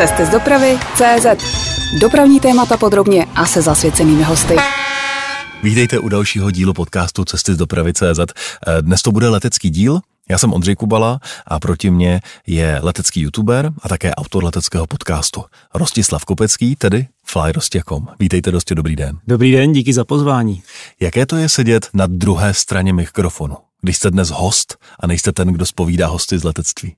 Cesty z dopravy CZ. Dopravní témata podrobně a se zasvěcenými hosty. Vítejte u dalšího dílu podcastu Cesty z dopravy CZ. Eh, Dnes to bude letecký díl. Já jsem Ondřej Kubala a proti mně je letecký youtuber a také autor leteckého podcastu Rostislav Kopecký, tedy flyrostěkom. Vítejte, dosti dobrý den. Dobrý den, díky za pozvání. Jaké to je sedět na druhé straně mikrofonu, když jste dnes host a nejste ten, kdo spovídá hosty z letectví?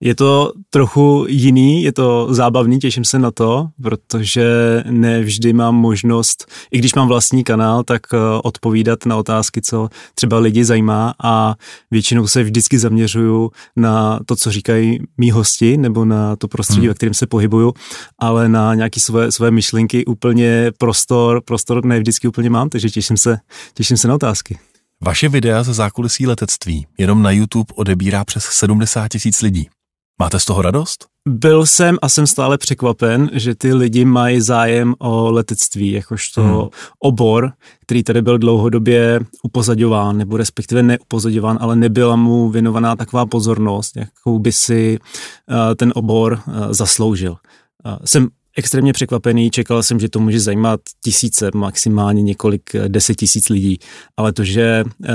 Je to trochu jiný, je to zábavný, těším se na to, protože ne vždy mám možnost, i když mám vlastní kanál, tak eh, odpovídat na otázky, co třeba lidi zajímá a většinou se vždycky zaměřuju na to, co říkají mý hosti nebo na to prostředí, hmm. ve kterém se pohybuju, ale na nějaké své, své myšlenky úplně prostor, prostor ne vždycky úplně mám, takže těším se, těším se na otázky. Vaše videa ze zákulisí letectví jenom na YouTube odebírá přes 70 tisíc lidí. Máte z toho radost? Byl jsem a jsem stále překvapen, že ty lidi mají zájem o letectví, jakožto hmm. obor, který tady byl dlouhodobě upozadován, nebo respektive neupozadován, ale nebyla mu věnovaná taková pozornost, jakou by si uh, ten obor uh, zasloužil. Uh, jsem extrémně překvapený, čekal jsem, že to může zajímat tisíce, maximálně několik eh, deset tisíc lidí, ale to, že uh,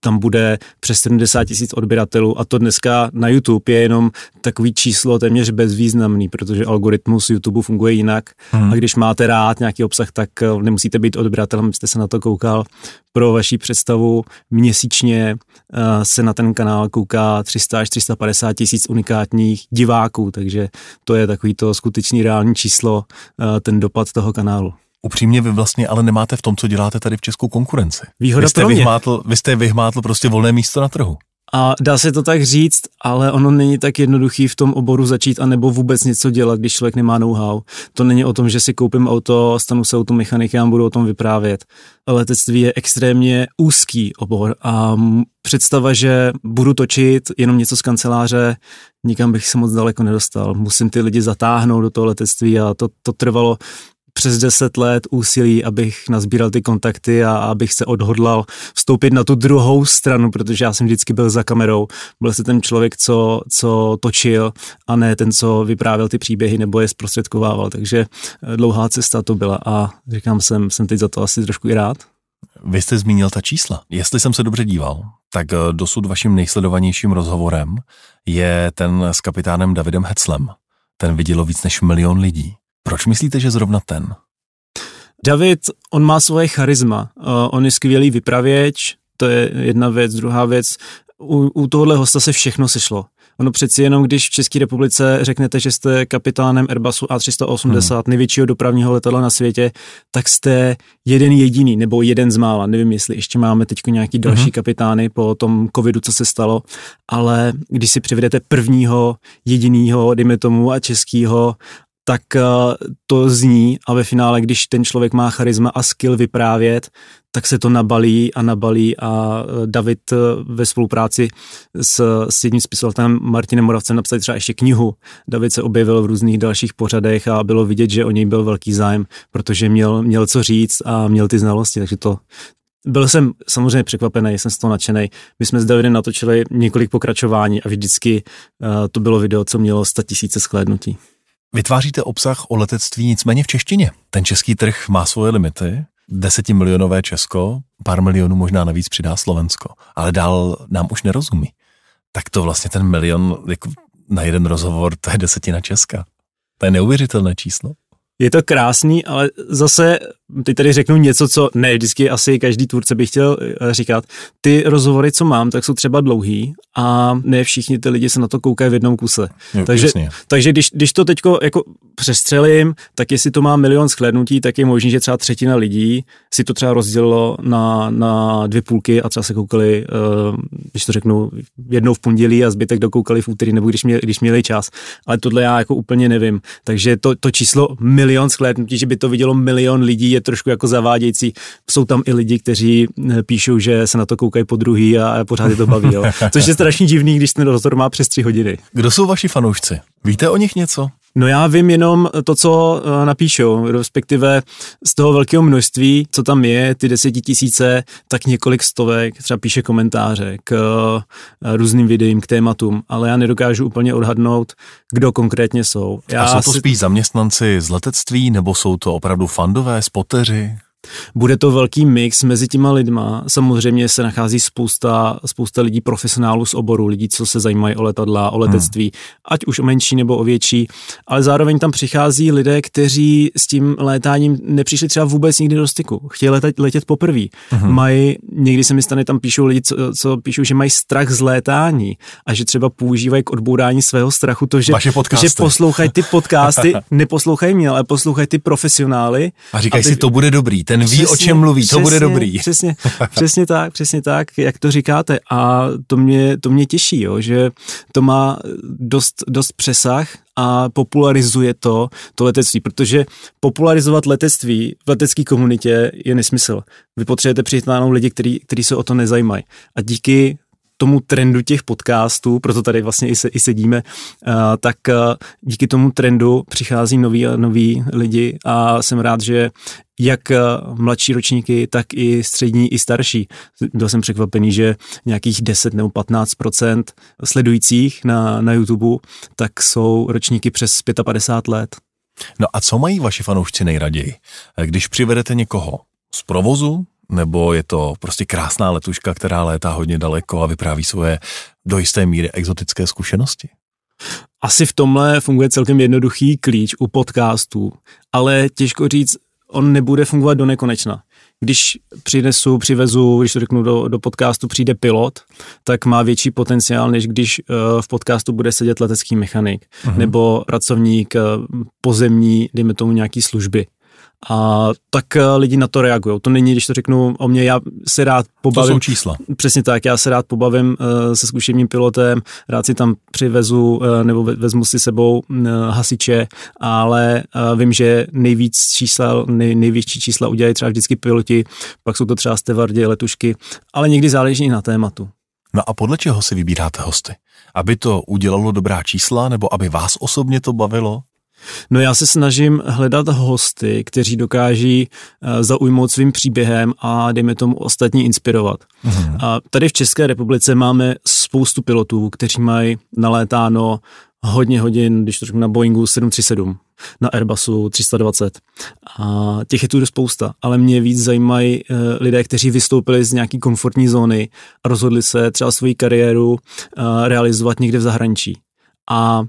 tam bude přes 70 tisíc odběratelů a to dneska na YouTube je jenom takový číslo téměř bezvýznamný, protože algoritmus YouTube funguje jinak hmm. a když máte rád nějaký obsah, tak uh, nemusíte být odběratelem, abyste se na to koukal. Pro vaši představu měsíčně uh, se na ten kanál kouká 300 až 350 tisíc unikátních diváků, takže to je takový to skutečný reální číslo číslo, eh, ten dopad toho kanálu. Upřímně vy vlastně ale nemáte v tom, co děláte tady v Českou konkurenci. Výhoda vy jste pro mě. Vyhmátl, vy jste vyhmátl prostě volné místo na trhu. A dá se to tak říct, ale ono není tak jednoduchý v tom oboru začít a nebo vůbec něco dělat, když člověk nemá know-how. To není o tom, že si koupím auto, stanu se automechanikem a budu o tom vyprávět. Letectví je extrémně úzký obor a představa, že budu točit jenom něco z kanceláře, nikam bych se moc daleko nedostal. Musím ty lidi zatáhnout do toho letectví a to, to trvalo přes deset let úsilí, abych nazbíral ty kontakty a abych se odhodlal vstoupit na tu druhou stranu, protože já jsem vždycky byl za kamerou. Byl jsem ten člověk, co, co točil a ne ten, co vyprávěl ty příběhy nebo je zprostředkovával. Takže eh, dlouhá cesta to byla a říkám, jsem, jsem teď za to asi trošku i rád. Vy jste zmínil ta čísla. Jestli jsem se dobře díval, tak eh, dosud vaším nejsledovanějším rozhovorem je ten s kapitánem Davidem Heclem. Ten vidělo víc než milion lidí. Proč myslíte, že zrovna ten? David, on má svoje charisma. Uh, on je skvělý vypravěč, to je jedna věc. Druhá věc, u, u tohohle hosta se všechno sešlo. Ono přeci jenom, když v České republice řeknete, že jste kapitánem Airbusu A380, hmm. největšího dopravního letadla na světě, tak jste jeden jediný, nebo jeden z mála. Nevím, jestli ještě máme teď nějaký další hmm. kapitány po tom covidu, co se stalo, ale když si přivedete prvního, jedinýho, dejme tomu, a českýho tak eh, to zní a ve finále, když ten člověk má charisma a skill vyprávět, tak se to nabalí a nabalí a eh, David eh, ve spolupráci s, s jedním spisovatelem Martinem Moravcem napsal třeba ještě knihu. David se objevil v různých dalších pořadech a bylo vidět, že o něj byl velký zájem, protože měl, měl co říct a měl ty znalosti, takže to, byl jsem samozřejmě překvapený, jsem z toho nadšený. My jsme s Davidem natočili několik pokračování a vždycky uh, to bylo video, co mělo 100 tisíce sklédnutí. Vytváříte obsah o letectví nicméně v češtině. Ten český trh má svoje limity. Desetimilionové Česko, pár milionů možná navíc přidá Slovensko, ale dál nám už nerozumí. Tak to vlastně ten milion jako na jeden rozhovor, to je desetina Česka. To je neuvěřitelné číslo. Je to krásný, ale zase teď tady řeknu něco, co ne vždycky asi každý tvůrce by chtěl eh, říkat. Ty rozhovory, co mám, tak jsou třeba dlouhý a ne všichni ty lidi se na to koukají v jednom kuse. Jo, takže, jasně. takže když, když to teďko jako přestřelím, tak jestli to má milion shlédnutí, tak je možný, že třeba třetina lidí si to třeba rozdělilo na, na dvě půlky a třeba se koukali, uh, když to řeknu, jednou v pondělí a zbytek dokoukali v úterý, nebo když, mě, když měli čas. Ale tohle já jako úplně nevím. Takže to, to číslo milion shlédnutí, že by to vidělo milion lidí, je trošku jako zavádějící. Jsou tam i lidi, kteří eh, píšou, že se na to koukají po druhý a pořád je to baví. Jo. Což je strašně divný, když ten rozhovor má přes tři hodiny. Kdo jsou vaši fanoušci? Víte o nich něco? No já vím jenom to, co eh, napíšou, respektive z toho velkého množství, co tam je, ty desetitisíce, tak několik stovek třeba píše komentáře k eh, různým videím, k tématům, ale já nedokážu úplně odhadnout, kdo konkrétně jsou. Já A jsou to spíš zaměstnanci z letectví, nebo jsou to opravdu fandové, spoteři? Bude to velký mix mezi těma lidma. Samozřejmě se nachází spousta, spousta lidí profesionálů z oboru, lidí, co se zajímají o letadla, o letectví, hmm. ať už o menší nebo o větší, ale zároveň tam přichází lidé, kteří s tím létáním nepřišli třeba vůbec nikdy do styku. Chtějí letět, letět poprvé. Hmm. Mají, někdy se mi stane, tam píšou lidi, co, co píšou, že mají strach z létání a že třeba používají k odbourání svého strachu to, že, že poslouchají ty podcasty, neposlouchají mě, ale poslouchají ty profesionály. A říkají a ty, si, to bude dobrý ten ví, přesně, o čem mluví, přesně, to bude dobrý. Přesně, přesně tak, přesně tak, jak to říkáte. A to mě, to mě těší, jo, že to má dost, dost přesah a popularizuje to, to letectví, protože popularizovat letectví v letecké komunitě je nesmysl. Vy potřebujete přitáhnout lidi, kteří se o to nezajímají. A díky tomu trendu těch podcastů, proto tady vlastně i, se, i sedíme, uh, tak uh, díky tomu trendu přichází noví a noví lidi a jsem rád, že jak uh, mladší ročníky, tak i střední, i starší. Byl jsem překvapený, že nějakých 10 nebo 15% sledujících na, na YouTube, tak jsou ročníky přes 55 let. No a co mají vaši fanoušci nejraději? Když přivedete někoho z provozu, nebo je to prostě krásná letuška, která létá hodně daleko a vypráví svoje do jisté míry exotické zkušenosti? Asi v tomhle funguje celkem jednoduchý klíč u podcastů, ale těžko říct, on nebude fungovat do nekonečna. Když přinesu, přivezu, když to řeknu do, do podcastu, přijde pilot, tak má větší potenciál, než když uh, v podcastu bude sedět letecký mechanik uh-huh. nebo pracovník uh, pozemní, dejme tomu nějaký služby. A tak eh, lidi na to reagují. To není, když to řeknu o mě, já se rád pobavím. To jsou čísla. Přesně tak, já se rád pobavím uh, se zkušeným pilotem, rád si tam přivezu uh, nebo vezmu si sebou uh, hasiče, ale uh, vím, že nejvíc čísla, nej, největší čísla udělají třeba vždycky piloti, pak jsou to třeba stevardi, letušky, ale někdy záleží na tématu. No a podle čeho si vybíráte hosty? Aby to udělalo dobrá čísla, nebo aby vás osobně to bavilo? No já se snažím hledat hosty, kteří dokáží uh, zaujmout svým příběhem a dejme tomu ostatní inspirovat. Mm-hmm. A tady v České republice máme spoustu pilotů, kteří mají nalétáno hodně hodin, když to řeknu na Boeingu 737, na Airbusu 320. A těch je tu spousta, ale mě víc zajímají uh, lidé, kteří vystoupili z nějaký komfortní zóny a rozhodli se třeba svoji kariéru uh, realizovat někde v zahraničí. A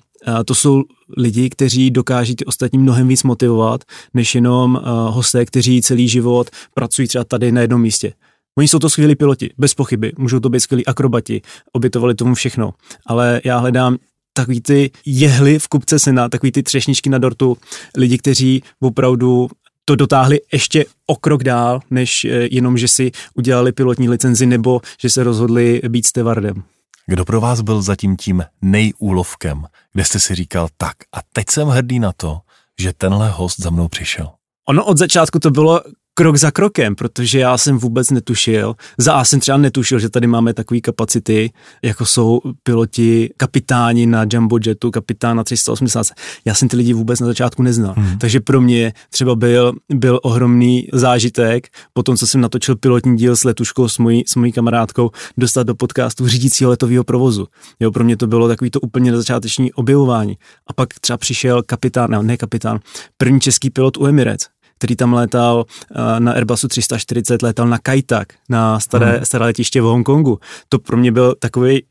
to jsou lidi, kteří dokáží ty ostatní mnohem víc motivovat, než jenom hosté, kteří celý život pracují třeba tady na jednom místě. Oni jsou to skvělí piloti, bez pochyby, můžou to být skvělí akrobati, obětovali tomu všechno, ale já hledám takový ty jehly v kupce sena, takový ty třešničky na dortu, lidi, kteří opravdu to dotáhli ještě o krok dál, než eh, jenom, že si udělali pilotní licenzi nebo že se rozhodli být stevardem. Kdo pro vás byl zatím tím nejúlovkem, kde jste si říkal, tak a teď jsem hrdý na to, že tenhle host za mnou přišel? Ono od začátku to bylo krok za krokem, protože já jsem vůbec netušil, za A jsem třeba netušil, že tady máme takové kapacity, jako jsou piloti, kapitáni na Jumbo Jetu, kapitán na 380. Já jsem ty lidi vůbec na začátku neznal. Hmm. Takže pro mě třeba byl, byl ohromný zážitek, po tom, co jsem natočil pilotní díl s letuškou, s mojí, s mojí kamarádkou, dostat do podcastu řídícího letového provozu. Jo, pro mě to bylo takový to úplně na začáteční objevování. A pak třeba přišel kapitán, ne, ne kapitán, první český pilot u Emirates který tam létal eh, na Airbusu 340, létal na Kajtak, na staré, hmm. staré letiště v Hongkongu. To pro mě byl takový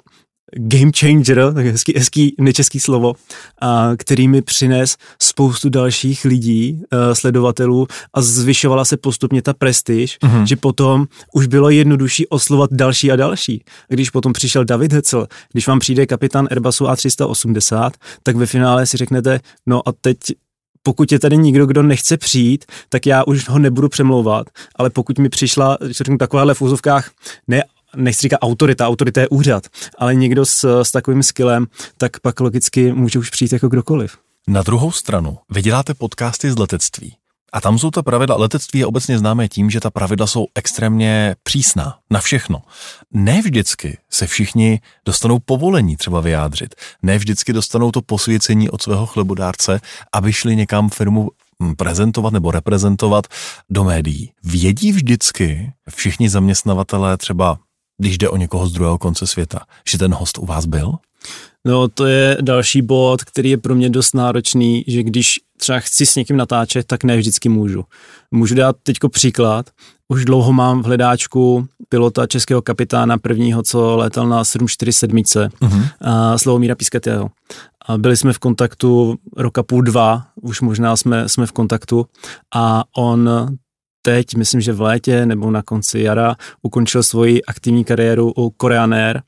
game changer, tak hezký, hezký nečeský slovo, a, který mi přines spoustu dalších lidí, a, sledovatelů a zvyšovala se postupně ta prestiž, mm-hmm. že potom už bylo jednodušší oslovat další a další. Když potom přišel David Hecel, když vám přijde kapitán Airbusu A380, tak ve finále si řeknete, no a teď pokud je tady nikdo, kdo nechce přijít, tak já už ho nebudu přemlouvat, ale pokud mi přišla, že řeknu takovéhle v úzovkách, ne nechci říkat autorita, autorita je úřad, ale někdo s, s takovým skillem, tak pak logicky může už přijít jako kdokoliv. Na druhou stranu, vy děláte podcasty z letectví A tam jsou ta pravidla, letectví je obecně známé tím, že ta pravidla jsou extrémně přísná na všechno. Ne vždycky se všichni dostanou povolení třeba vyjádřit. Ne vždycky dostanou to posvěcení od svého chlebodárce, aby šli někam firmu prezentovat nebo reprezentovat do médií. Vědí vždycky všichni zaměstnavatelé třeba když jde o někoho z druhého konce světa, že ten host u vás byl? No to je další bod, který je pro mě dost náročný, že když třeba chci s někým natáčet, tak ne vždycky můžu. Můžu dát teďko příklad. Už dlouho mám v hledáčku pilota českého kapitána prvního, co létal na 747, uh-huh. a Slavomíra Pískatého. A byli jsme v kontaktu roka půl dva, už možná jsme, jsme v kontaktu a on teď, myslím, že v létě nebo na konci jara, ukončil svoji aktivní kariéru u Korean Air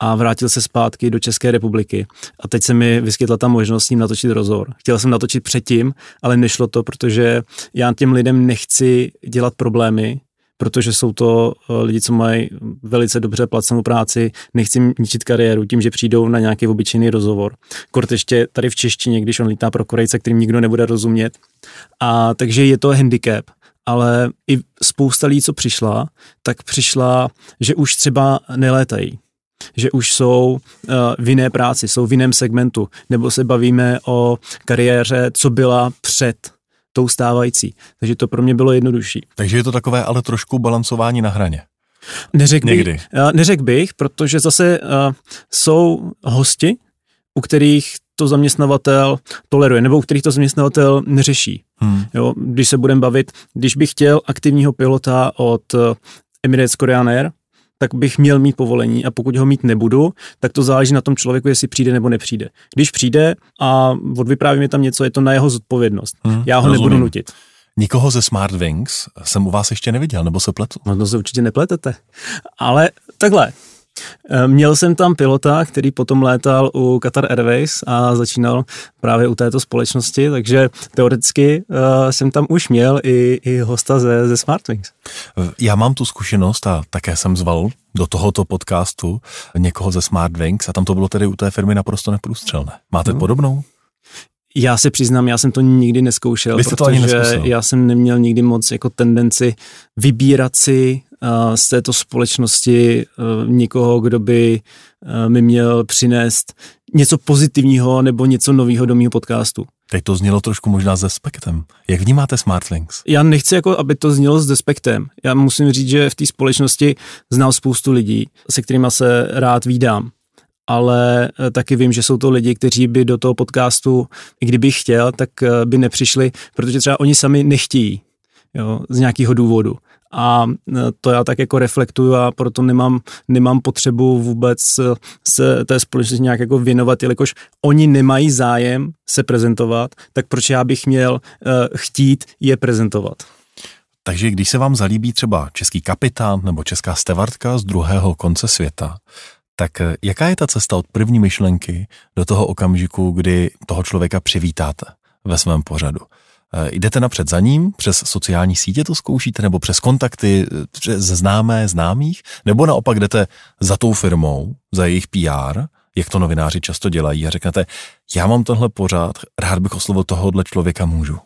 a vrátil se zpátky do České republiky. A teď se mi vyskytla ta možnost s ním natočit rozhovor. Chtěl jsem natočit předtím, ale nešlo to, protože já těm lidem nechci dělat problémy, protože jsou to eh, lidi, co mají velice dobře placenou práci, nechci ničit kariéru tím, že přijdou na nějaký obyčejný rozhovor. Kort ještě tady v češtině, když on lítá pro Korejce, kterým nikdo nebude rozumět. A takže je to handicap ale i spousta lidí, co přišla, tak přišla, že už třeba nelétají že už jsou uh, v jiné práci, jsou v jiném segmentu, nebo se bavíme o kariéře, co byla před tou stávající. Takže to pro mě bylo jednodušší. Takže je to takové ale trošku balancování na hraně. Neřekl bych, uh, neřek bych, protože zase uh, jsou hosti, u kterých to zaměstnavatel toleruje, nebo u kterých to zaměstnavatel neřeší. Hmm. Jo, když se budeme bavit, když bych chtěl aktivního pilota od eh, Emirates Korean Air, tak bych měl mít povolení a pokud ho mít nebudu, tak to záleží na tom člověku, jestli přijde nebo nepřijde. Když přijde a odvypráví mi tam něco, je to na jeho zodpovědnost. Hmm, Já ho rozumím. nebudu nutit. Nikoho ze Smart Wings jsem u vás ještě neviděl, nebo se pletu? No to se určitě nepletete. Ale takhle, měl jsem tam pilota, který potom létal u Qatar Airways a začínal právě u této společnosti, takže teoreticky uh, jsem tam už měl i, i hosta ze, ze Smartwings. Já mám tu zkušenost a také jsem zval do tohoto podcastu někoho ze Smartwings a tam to bylo tedy u té firmy naprosto neprůstřelné. Máte hmm. podobnou? Já se přiznám, já jsem to nikdy neskoušel, Vy protože já jsem neměl nikdy moc jako tendenci vybírat si z této společnosti někoho, kdo by mi měl přinést něco pozitivního nebo něco nového do mého podcastu. Teď to znělo trošku možná s despektem. Jak vnímáte Smartlinks? Já nechci, jako, aby to znělo s despektem. Já musím říct, že v té společnosti znám spoustu lidí, se kterými se rád vídám. Ale e, taky vím, že jsou to lidi, kteří by do toho podcastu, i kdyby chtěl, tak e, by nepřišli, protože třeba oni sami nechtějí jo, z nějakého důvodu a e, to já tak jako reflektuju a proto nemám, nemám potřebu vůbec e, se té společnosti nějak jako věnovat, jelikož oni nemají zájem se prezentovat, tak proč já bych měl uh, chtít je prezentovat? Takže když se vám zalíbí třeba český kapitán nebo česká stevardka z druhého konce světa, tak jaká je ta cesta od první myšlenky do toho okamžiku, kdy toho člověka přivítáte ve svém pořadu? Eh, jdete napřed za ním, přes sociální sítě to zkoušíte, nebo přes kontakty eh, přes známé, známých, nebo naopak jdete za tou firmou, za jejich PR, jak to novináři často dělají a řeknete, já mám tenhle pořád, rád bych oslovil tohohle člověka, můžu.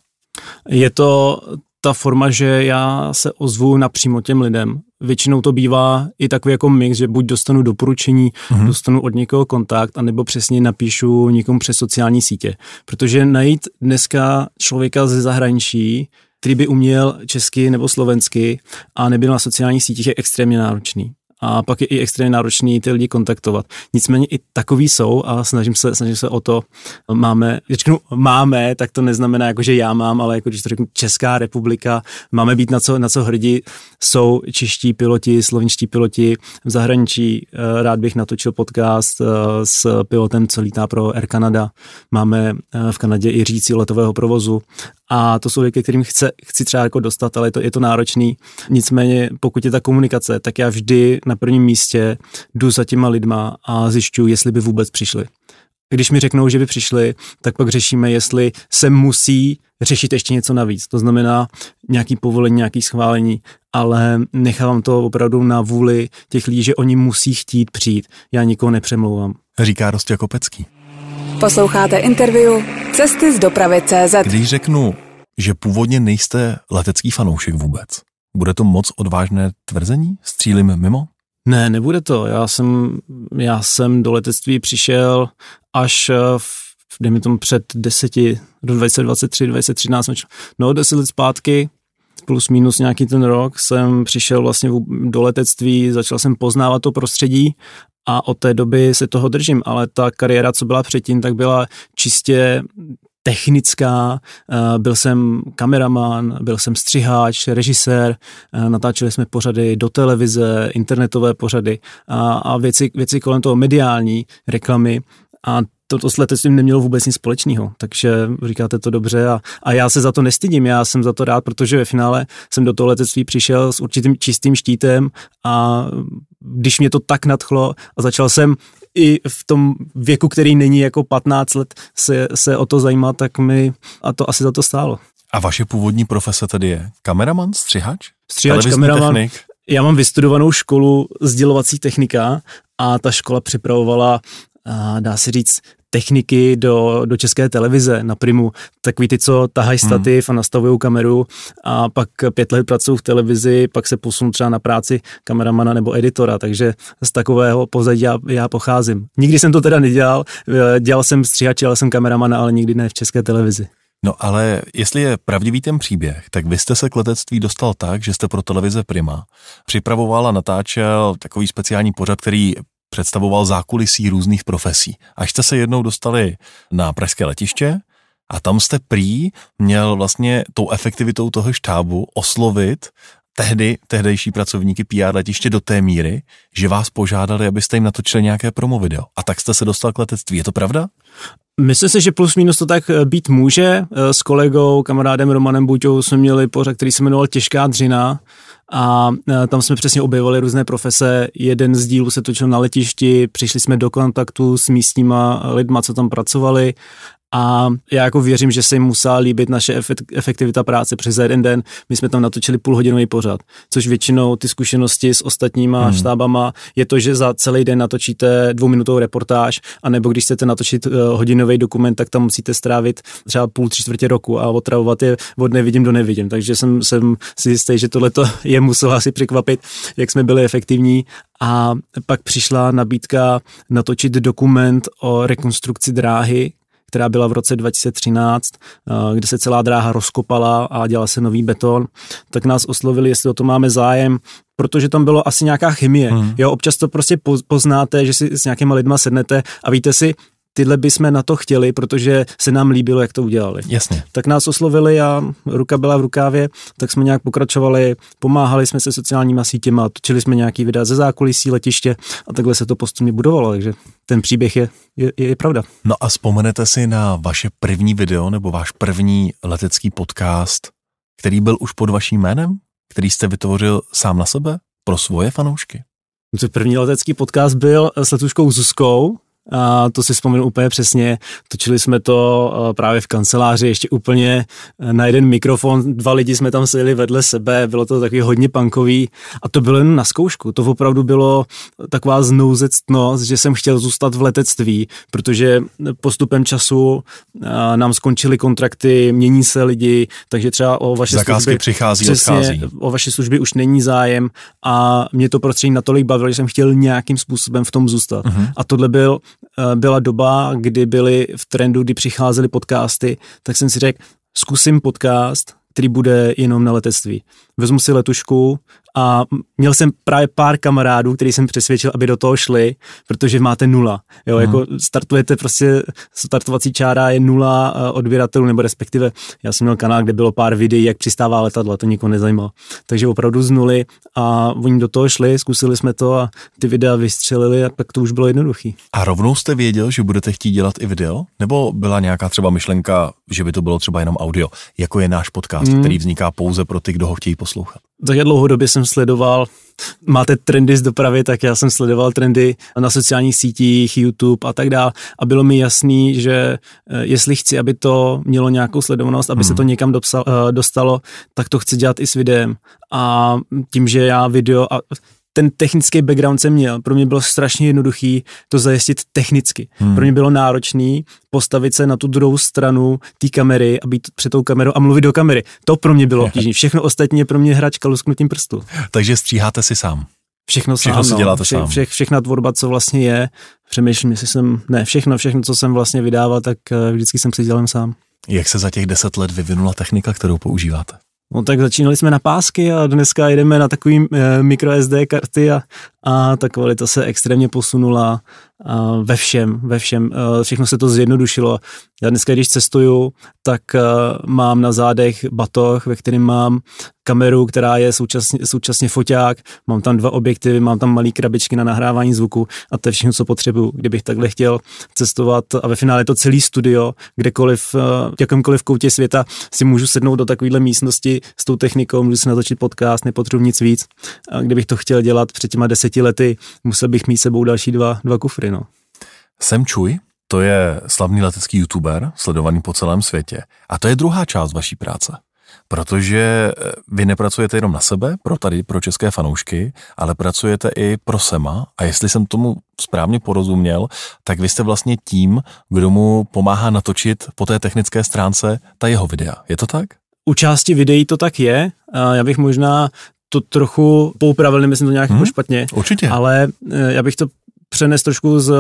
Je to ta forma, že já se ozvu napřímo těm lidem. Většinou to bývá i takový jako mix, že buď dostanu doporučení, mm-hmm. dostanu od někoho kontakt, anebo přesně napíšu někomu přes sociální sítě. Protože najít dneska člověka ze zahraničí, který by uměl česky nebo slovensky a nebyl na sociálních sítích, je extrémně náročný a pak je i extrémně náročný ty lidi kontaktovat. Nicméně i takový jsou a snažím se, snažím se o to. Máme, když řeknu máme, tak to neznamená jako, že já mám, ale jako když to řeknu Česká republika, máme být na co, na co hrdí. Jsou čeští piloti, slovenští piloti v zahraničí. Eh, rád bych natočil podcast eh, s pilotem, co lítá pro Air Canada. Máme eh, v Kanadě i říci letového provozu a to jsou věci, kterým chce, chci třeba jako dostat, ale je to, je to náročný. Nicméně, pokud je ta komunikace, tak já vždy na prvním místě jdu za těma lidma a zjišťuju, jestli by vůbec přišli. Když mi řeknou, že by přišli, tak pak řešíme, jestli se musí řešit ještě něco navíc. To znamená nějaký povolení, nějaký schválení, ale nechávám to opravdu na vůli těch lidí, že oni musí chtít přijít. Já nikoho nepřemlouvám. Říká Rostě Kopecký. Posloucháte interview Cesty z dopravy CZ. Když řeknu, že původně nejste letecký fanoušek vůbec. Bude to moc odvážné tvrzení? Střílim mimo? Ne, nebude to. Já jsem, já jsem do letectví přišel až eh, v, dejme tomu před deseti, do 2023, 2013, no deset let zpátky, plus minus nějaký ten rok, jsem přišel vlastně do letectví, začal jsem poznávat to prostředí a od té doby se toho držím, ale ta kariéra, co byla předtím, tak byla čistě technická, eh, byl jsem kameraman, byl jsem střiháč, režisér, eh, natáčeli jsme pořady do televize, internetové pořady a, a věci, věci kolem toho mediální, reklamy. A to s letectvím nemělo vůbec nic společného, takže říkáte to dobře a, a já se za to nestydím, já jsem za to rád, protože ve finále jsem do toho letectví přišel s určitým čistým štítem a když mě to tak nadchlo a začal jsem i v tom věku, který není jako 15 let, se, se o to zajímat, tak mi a to asi za to stálo. A vaše původní profese tedy je kameraman, střihač? Střihač, kameraman. Technik? Já mám vystudovanou školu sdělovací technika a ta škola připravovala dá se říct, techniky do, do české televize na Primu. Takový ty, co tahají hmm. stativ hmm. a nastavují kameru a pak pět let pracují v televizi, pak se posunu třeba na práci kameramana nebo editora, takže z takového pozadí já, já pocházím. Nikdy jsem to teda nedělal, dělal jsem stříhače, dělal jsem kameramana, ale nikdy ne v české televizi. No ale jestli je pravdivý ten příběh, tak vy jste se k letectví dostal tak, že jste pro televize Prima připravoval a natáčel takový speciální pořad, který představoval zákulisí různých profesí. Až jste se jednou dostali na pražské letiště a tam jste prý měl vlastně tou efektivitou toho štábu oslovit tehdy, tehdejší pracovníky PR letiště do té míry, že vás požádali, abyste jim natočili nějaké promo video. A tak jste se dostal k letectví. Je to pravda? Myslím si, že plus minus to tak eh, být může. Eh, s kolegou, kamarádem Romanem Buťou jsme měli pořad, který se jmenoval Těžká dřina a eh, tam jsme přesně objevovali různé profese. Jeden z dílů se točil na letišti, přišli jsme do kontaktu s místníma lidma, co tam pracovali a já jako věřím, že se jim musela líbit naše efektivita práce, přes jeden den my jsme tam natočili půlhodinový pořad, což většinou ty zkušenosti s ostatníma hmm. štábama je to, že za celý den natočíte dvouminutovou reportáž, anebo když chcete natočit uh, hodinový dokument, tak tam musíte strávit třeba půl, tři čtvrtě roku a otravovat je od nevidím do nevidím. Takže jsem, jsem si jistý, že tohle je muselo asi překvapit, jak jsme byli efektivní a pak přišla nabídka natočit dokument o rekonstrukci dráhy, která byla v roce 2013, eh, kde se celá dráha rozkopala a dělal se nový beton, tak nás oslovili, jestli o to máme zájem, protože tam bylo asi nějaká chemie. Hmm. Jo, občas to prostě poznáte, že si s nějakýma lidma sednete a víte si, tyhle bychom na to chtěli, protože se nám líbilo, jak to udělali. Jasně. Tak nás oslovili a ruka byla v rukávě, tak jsme nějak pokračovali, pomáhali jsme se sociálníma sítěma, točili jsme nějaký videa ze zákulisí letiště a takhle se to postupně budovalo, takže ten příběh je, je, je pravda. No a vzpomenete si na vaše první video nebo váš první letecký podcast, který byl už pod vaším jménem, který jste vytvořil sám na sebe pro svoje fanoušky? První letecký podcast byl s letuškou Zuzkou, a to si vzpomínám úplně přesně. Točili jsme to eh, právě v kanceláři, ještě úplně eh, na jeden mikrofon, dva lidi jsme tam seděli vedle sebe, bylo to takový hodně punkový a to bylo jen na zkoušku. To opravdu bylo taková znouzectnost, že jsem chtěl zůstat v letectví, protože postupem času eh, nám skončily kontrakty, mění se lidi, takže třeba o vaše Zakázky služby, přichází, přesně, odchází. o vaše služby už není zájem a mě to prostředí natolik bavilo, že jsem chtěl nějakým způsobem v tom zůstat. Uh-huh. A tohle byl byla doba, kdy byly v trendu, kdy přicházely podcasty, tak jsem si řekl, zkusím podcast, který bude jenom na letectví. Vezmu si letušku a měl jsem právě pár kamarádů, který jsem přesvědčil, aby do toho šli, protože máte nula. Jo, mm. jako startujete prostě, startovací čára je nula eh, odběratelů, nebo respektive já jsem měl kanál, kde bylo pár videí, jak přistává letadlo, to nikoho nezajímalo. Takže opravdu z nuly a oni do toho šli, zkusili jsme to a ty videa vystřelili a pak to už bylo jednoduchý. A rovnou jste věděl, že budete chtít dělat i video? Nebo byla nějaká třeba myšlenka, že by to bylo třeba jenom audio, jako je náš podcast, mm. který vzniká pouze pro ty, kdo ho chtějí poslouchat? Tak já dlouhodobě jsem sledoval, máte trendy z dopravy, tak já jsem sledoval trendy na sociálních sítích, YouTube a tak dále a bylo mi jasný, že eh, jestli chci, aby to mělo nějakou sledovanost, aby hmm. se to někam dopsal, eh, dostalo, tak to chci dělat i s videem a tím, že já video a ten technický background jsem měl. Pro mě bylo strašně jednoduchý to zajistit technicky. Hmm. Pro mě bylo náročný postavit se na tu druhou stranu té kamery a být před tou kamerou a mluvit do kamery. To pro mě bylo obtížné. Všechno ostatní je pro mě hračka lusknutím prstu. Takže stříháte si sám. Všechno, všechno sám, si no. děláte Vše, sám. Vše, všechna tvorba, co vlastně je, přemýšlím, jestli jsem, ne, všechno, všechno, co jsem vlastně vydával, tak eh, vždycky jsem si dělal sám. Jak se za těch deset let vyvinula technika, kterou používáte? No tak začínali jsme na pásky a dneska jedeme na takový e, micro SD karty a, a ta kvalita se extrémně posunula ve všem, ve všem. E, všechno se to zjednodušilo. Já dneska, když cestuju, tak e, mám na zádech batoh, ve kterém mám kameru, která je současně, současně foťák, mám tam dva objektivy, mám tam malé krabičky na nahrávání zvuku a to je všechno, co potřebuju. Kdybych takhle chtěl cestovat a ve finále je to celý studio, kdekoliv, v jakémkoliv koutě světa si můžu sednout do takovéhle místnosti s tou technikou, můžu si natočit podcast, nepotřebuji nic víc. A kdybych to chtěl dělat před těma deseti lety, musel bych mít sebou další dva, dva kufry. No. Sem Čuj, to je slavný letecký youtuber, sledovaný po celém světě. A to je druhá část vaší práce. Protože vy nepracujete jenom na sebe, pro tady, pro české fanoušky, ale pracujete i pro Sema. A jestli jsem tomu správně porozuměl, tak vy jste vlastně tím, kdo mu pomáhá natočit po té technické stránce ta jeho videa. Je to tak? U části videí to tak je. Já bych možná to trochu poupravil, nemyslím to nějak hmm, špatně. Určitě. Ale já bych to přenes trošku z,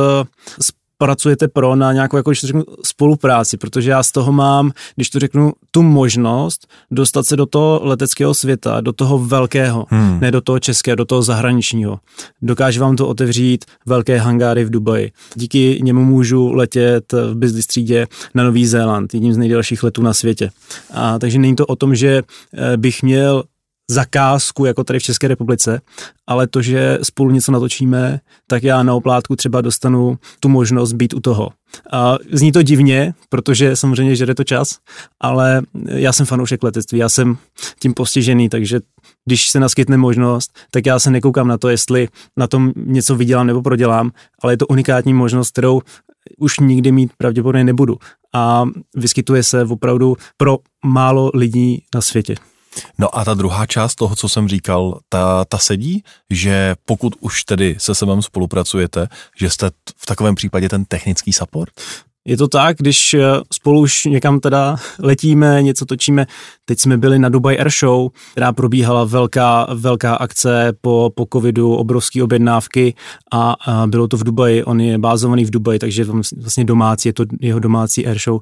z pracujete pro na nějakou jako, když to řeknu, spolupráci, protože já z toho mám, když to řeknu, tu možnost dostat se do toho leteckého světa, do toho velkého, hmm. ne do toho českého, do toho zahraničního. Dokáže vám to otevřít velké hangáry v Dubaji. Díky němu můžu letět v business třídě na Nový Zéland, jedním z nejdelších letů na světě. A, takže není to o tom, že bych měl zakázku, jako tady v České republice, ale to, že spolu něco natočíme, tak já na oplátku třeba dostanu tu možnost být u toho. A zní to divně, protože samozřejmě žere to čas, ale já jsem fanoušek letectví, já jsem tím postižený, takže když se naskytne možnost, tak já se nekoukám na to, jestli na tom něco vydělám nebo prodělám, ale je to unikátní možnost, kterou už nikdy mít pravděpodobně nebudu. A vyskytuje se opravdu pro málo lidí na světě. No a ta druhá část toho, co jsem říkal, ta, ta sedí, že pokud už tedy se sebem spolupracujete, že jste v takovém případě ten technický support? Je to tak, když spolu už někam teda letíme, něco točíme. Teď jsme byli na Dubai Air Show, která probíhala velká, velká akce po, po covidu, obrovské objednávky a, a bylo to v Dubaji. On je bázovaný v Dubaji, takže vlastně domácí, je to jeho domácí Air Show.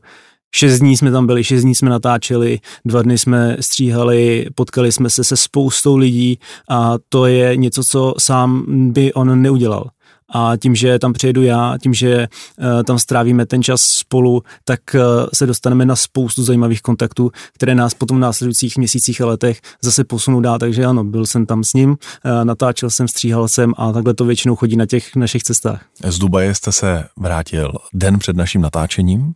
Šest dní jsme tam byli, šest dní jsme natáčeli, dva dny jsme stříhali, potkali jsme se se spoustou lidí a to je něco, co sám by on neudělal. A tím, že tam přijedu já, tím, že uh, tam strávíme ten čas spolu, tak uh, se dostaneme na spoustu zajímavých kontaktů, které nás potom v následujících měsících a letech zase posunou dál. Takže ano, byl jsem tam s ním, uh, natáčel jsem, stříhal jsem a takhle to většinou chodí na těch našich cestách. Z Dubaje jste se vrátil den před naším natáčením.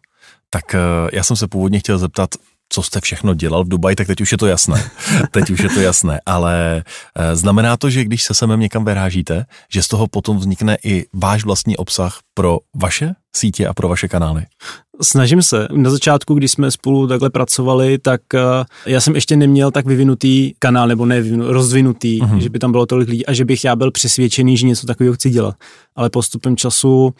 Tak já jsem se původně chtěl zeptat, co jste všechno dělal v Dubaji, tak teď už je to jasné. teď už je to jasné, ale znamená to, že když se semem někam vyrážíte, že z toho potom vznikne i váš vlastní obsah pro vaše sítě a pro vaše kanály? Snažím se. Na začátku, když jsme spolu takhle pracovali, tak já jsem ještě neměl tak vyvinutý kanál, nebo ne rozvinutý, uh-huh. že by tam bylo tolik lidí a že bych já byl přesvědčený, že něco takového chci dělat. Ale postupem času uh,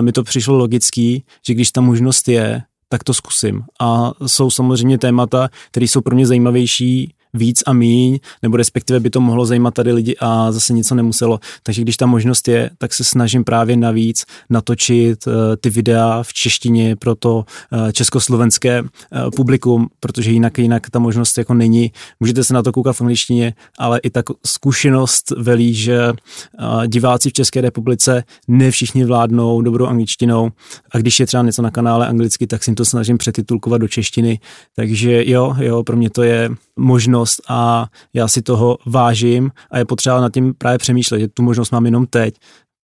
mi to přišlo logický, že když ta možnost je, tak to zkusím. A jsou samozřejmě témata, které jsou pro mě zajímavější víc a míň, nebo respektive by to mohlo zajímat tady lidi a zase něco nemuselo. Takže když ta možnost je, tak se snažím právě navíc natočit uh, ty videa v češtině pro to uh, československé uh, publikum, protože jinak, jinak ta možnost jako není. Můžete se na to koukat v angličtině, ale i tak zkušenost velí, že diváci v České republice ne všichni vládnou dobrou angličtinou a když je třeba něco na kanále anglicky, tak si to snažím přetitulkovat do češtiny. Takže jo, jo, pro mě to je možnost a já si toho vážím a je potřeba nad tím právě přemýšlet, že tu možnost mám jenom teď.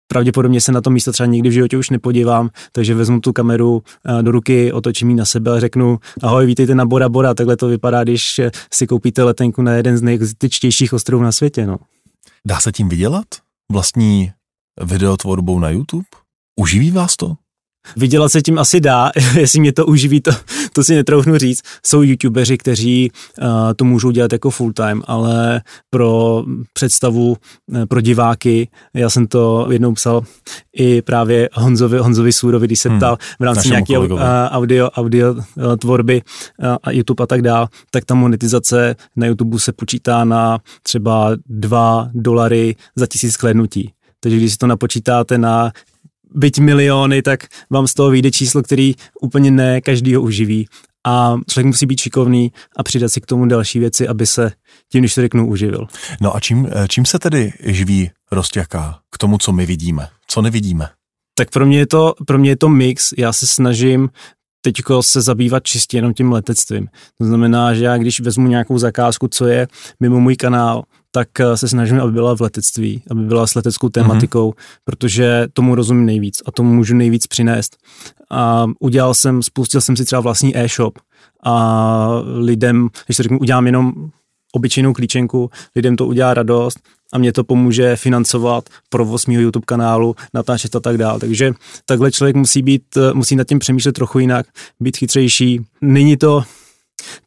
Pravděpodobně se na to místo třeba nikdy v životě už nepodívám, takže vezmu tu kameru do ruky, otočím ji na sebe a řeknu ahoj, vítejte na Bora Bora, takhle to vypadá, když si koupíte letenku na jeden z nejexotičtějších ostrovů na světě. No. Dá se tím vydělat? Vlastní videotvorbou na YouTube? Uživí vás to? Vydělat se tím asi dá, jestli mě to uživí, to, to si netroufnu říct. Jsou youtubeři, kteří uh, to můžou dělat jako full time, ale pro představu, uh, pro diváky, já jsem to jednou psal i právě Honzovi, Honzovi Súrovi, když se hmm. ptal v rámci nějaké uh, audio, audio uh, tvorby uh, a YouTube a tak dál, tak ta monetizace na YouTube se počítá na třeba 2 dolary za tisíc sklednutí. Takže když si to napočítáte na byť miliony, tak vám z toho vyjde číslo, který úplně ne každý ho uživí. A člověk musí být šikovný a přidat si k tomu další věci, aby se tím, když to řeknu, uživil. No a čím, čím se tedy živí Rostěka k tomu, co my vidíme? Co nevidíme? Tak pro mě je to, pro mě je to mix. Já se snažím teďko se zabývat čistě jenom tím letectvím. To znamená, že já když vezmu nějakou zakázku, co je mimo můj kanál, tak eh, se snažím, aby byla v letectví, aby byla s leteckou tématikou, mm-hmm. protože tomu rozumím nejvíc a tomu můžu nejvíc přinést. A udělal jsem, spustil jsem si třeba vlastní e-shop a lidem, když to řeknu, udělám jenom obyčejnou klíčenku, lidem to udělá radost a mě to pomůže financovat provoz mého YouTube kanálu, natáčet a tak dále. Takže takhle člověk musí být, eh, musí nad tím přemýšlet trochu jinak, být chytřejší. Není to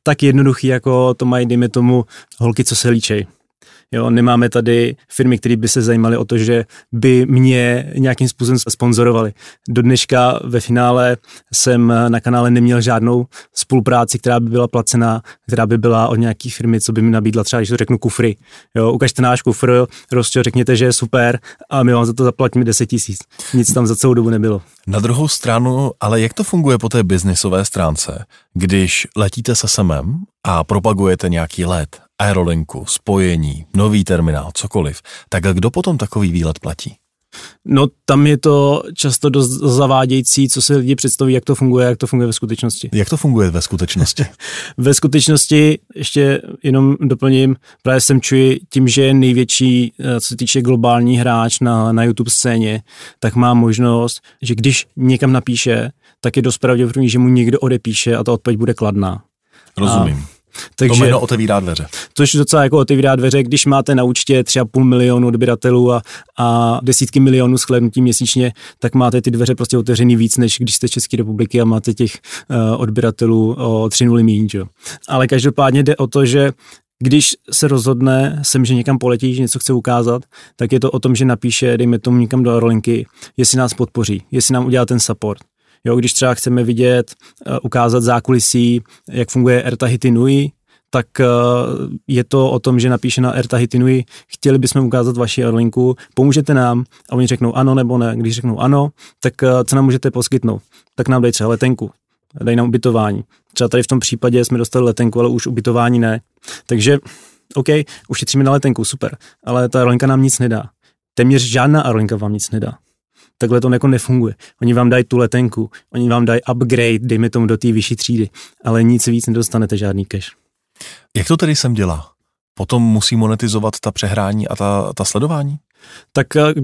tak jednoduchý, jako to mají, dejme tomu, holky, co se líčej. Jo, nemáme tady firmy, které by se zajímaly o to, že by mě nějakým způsobem sponzorovali. Do dneška ve finále jsem na kanále neměl žádnou spolupráci, která by byla placená, která by byla od nějaké firmy, co by mi nabídla třeba, když to řeknu kufry. Jo, ukažte náš kufr, prostě řekněte, že je super a my vám za to zaplatíme 10 tisíc. Nic tam za celou dobu nebylo. Na druhou stranu, ale jak to funguje po té biznisové stránce, když letíte se semem a propagujete nějaký let aerolinku, spojení, nový terminál, cokoliv, tak kdo potom takový výlet platí? No tam je to často dost zavádějící, co si lidi představí, jak to funguje, jak to funguje ve skutečnosti. Jak to funguje ve skutečnosti? ve skutečnosti, ještě jenom doplním, právě jsem čuji tím, že je největší, eh, co se týče globální hráč na, na YouTube scéně, tak má možnost, že když někam napíše, tak je dost pravděpodobný, že mu někdo odepíše a ta odpověď bude kladná. Rozumím. A takže, to jméno otevírá dveře. Což docela jako otevírá dveře, když máte na účtě 3,5 milionu odběratelů a, a desítky milionů shlédnutí měsíčně, tak máte ty dveře prostě otevřený víc, než když jste z České republiky a máte těch uh, odběratelů o 3 nuly míň. Ale každopádně jde o to, že když se rozhodne sem, že někam poletí, že něco chce ukázat, tak je to o tom, že napíše, dejme tomu někam do rolinky, jestli nás podpoří, jestli nám udělá ten support. Jo, když třeba chceme vidět, uh, ukázat zákulisí, jak funguje Erta Hitinui, tak uh, je to o tom, že napíše na Erta Hitinui, chtěli bychom ukázat vaši aerolinku, pomůžete nám a oni řeknou ano nebo ne. Když řeknou ano, tak uh, co nám můžete poskytnout? Tak nám dej třeba letenku, dej nám ubytování. Třeba tady v tom případě jsme dostali letenku, ale už ubytování ne. Takže OK, ušetříme na letenku, super, ale ta aerolinka nám nic nedá. Téměř žádná aerolinka vám nic nedá takhle to jako nefunguje. Oni vám dají tu letenku, oni vám dají upgrade, dejme tomu do té vyšší třídy, ale nic víc nedostanete žádný cash. Jak to tedy sem dělá? Potom musí monetizovat ta přehrání a ta, ta sledování? Tak eh,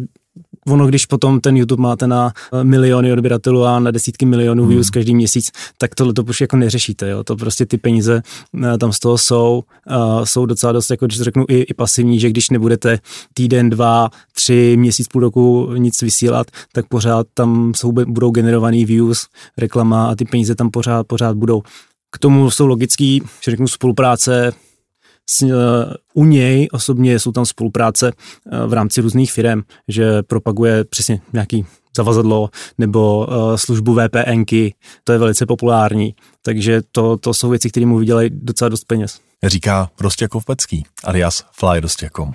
ono, když potom ten YouTube máte na eh, miliony odběratelů a na desítky milionů views hmm. každý měsíc, tak tohle to už jako neřešíte, jo. To prostě ty peníze eh, tam z toho jsou, uh, jsou docela dost, jako když řeknu, i, i pasivní, že když nebudete týden, dva, tři, měsíc, půl roku nic vysílat, tak pořád tam jsou, budou generovaný views, reklama a ty peníze tam pořád, pořád budou. K tomu jsou logický, že řeknu, spolupráce u něj osobně jsou tam spolupráce uh, v rámci různých firm, že propaguje přesně nějaký zavazadlo nebo uh, službu VPNky, to je velice populární, takže to, to jsou věci, které mu vydělají docela dost peněz. Říká Rostěkov Pecký, alias Fly Rostěkom.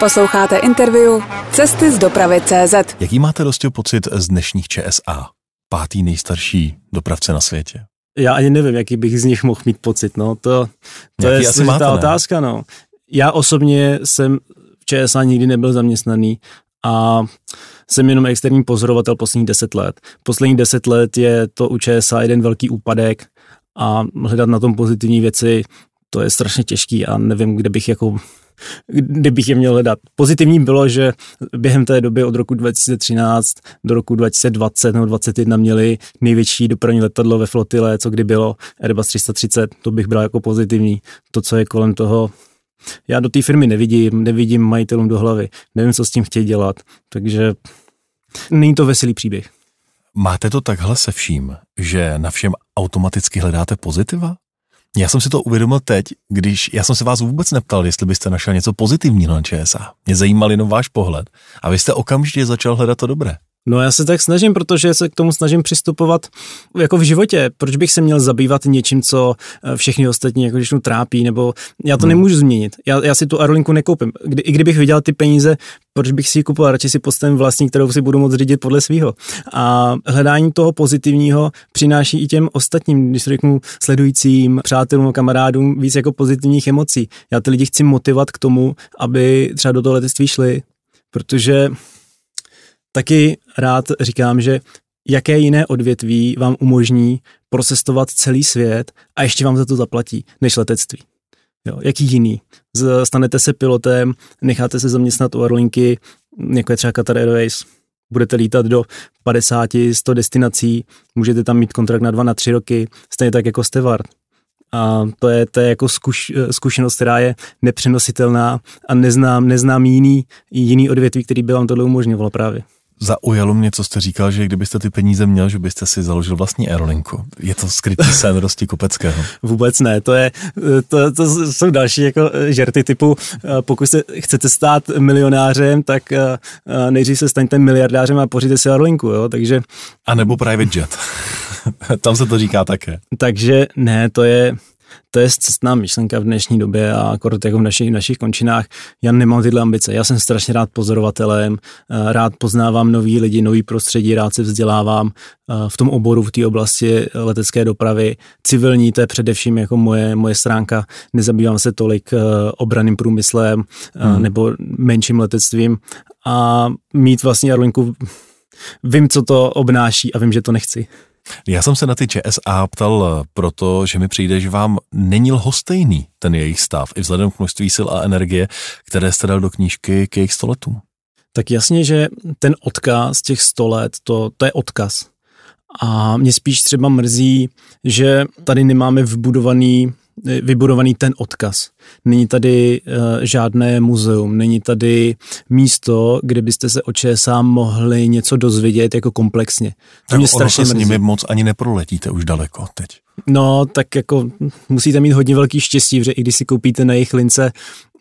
Posloucháte interview Cesty z dopravy CZ. Jaký máte Rostě pocit z dnešních ČSA? Pátý nejstarší dopravce na světě já ani nevím, jaký bych z nich mohl mít pocit, no, to, to je ta otázka, no. Já osobně jsem v ČSA nikdy nebyl zaměstnaný a jsem jenom externí pozorovatel posledních deset let. Posledních deset let je to u ČSA jeden velký úpadek a hledat na tom pozitivní věci, to je strašně těžký a nevím, kde bych jako kdybych je měl hledat. Pozitivním bylo, že během té doby od roku 2013 do roku 2020 nebo 2021 měli největší dopravní letadlo ve flotile, co kdy bylo Airbus 330, to bych bral jako pozitivní. To, co je kolem toho, já do té firmy nevidím, nevidím majitelům do hlavy, nevím, co s tím chtějí dělat, takže není to veselý příběh. Máte to takhle se vším, že na všem automaticky hledáte pozitiva? Já jsem si to uvědomil teď, když já jsem se vás vůbec neptal, jestli byste našel něco pozitivního na ČSA. Mě zajímal jenom váš pohled. A vy jste okamžitě začal hledat to dobré. No já se tak snažím, protože se k tomu snažím přistupovat jako v životě. Proč bych se měl zabývat něčím, co eh, všechny ostatní jako když trápí, nebo já to hmm. nemůžu změnit. Já, já si tu aerolinku nekoupím. Kdy, I kdybych vydělal ty peníze, proč bych si ji kupoval? Radši si postavím vlastní, kterou si budu moct řídit podle svého. A hledání toho pozitivního přináší i těm ostatním, když řeknu sledujícím, přátelům, kamarádům, víc jako pozitivních emocí. Já ty lidi chci motivovat k tomu, aby třeba do toho letectví šli, protože Taky rád říkám, že jaké jiné odvětví vám umožní procestovat celý svět a ještě vám za to zaplatí, než letectví. Jo, jaký jiný? Stanete se pilotem, necháte se zaměstnat u aerolinky, jako je třeba Qatar Airways, budete lítat do 50, 100 destinací, můžete tam mít kontrakt na dva, na tři roky, stejně tak jako steward. A to je, to je jako zkuš, zkušenost, která je nepřenositelná a neznám, neznám jiný, jiný odvětví, který by vám tohle umožňoval právě. Zaujalo mě, co jste říkal, že kdybyste ty peníze měl, že byste si založil vlastní aerolinku. Je to skrytý sen Rosti Kopeckého? Vůbec ne, to, je, to, to jsou další jako žerty typu, pokud se chcete stát milionářem, tak nejdřív se staňte miliardářem a poříte si aerolinku, jo, takže... A nebo private jet. Tam se to říká také. Takže ne, to je, to je cestná myšlenka v dnešní době a akorát jako v našich, v našich končinách. Já nemám tyhle ambice. Já jsem strašně rád pozorovatelem, eh, rád poznávám nový lidi, nový prostředí, rád se vzdělávám eh, v tom oboru, v té oblasti letecké dopravy. Civilní, to je především jako moje, moje stránka. Nezabývám se tolik eh, obraným průmyslem hmm. nebo menším letectvím a mít vlastní aerolinku vím, co to obnáší a vím, že to nechci. Já jsem se na ty ČSA ptal proto, že mi přijde, že vám není lhostejný ten jejich stav, i vzhledem k množství sil a energie, které jste dal do knížky k jejich stoletům. Tak jasně, že ten odkaz těch sto let, to, to je odkaz. A mě spíš třeba mrzí, že tady nemáme vbudovaný vybudovaný ten odkaz. Není tady uh, žádné muzeum, není tady místo, kde byste se o ČSA mohli něco dozvědět jako komplexně. To tak mě strašně se s nimi moc ani neproletíte už daleko teď. No, tak jako musíte mít hodně velký štěstí, že i když si koupíte na jejich lince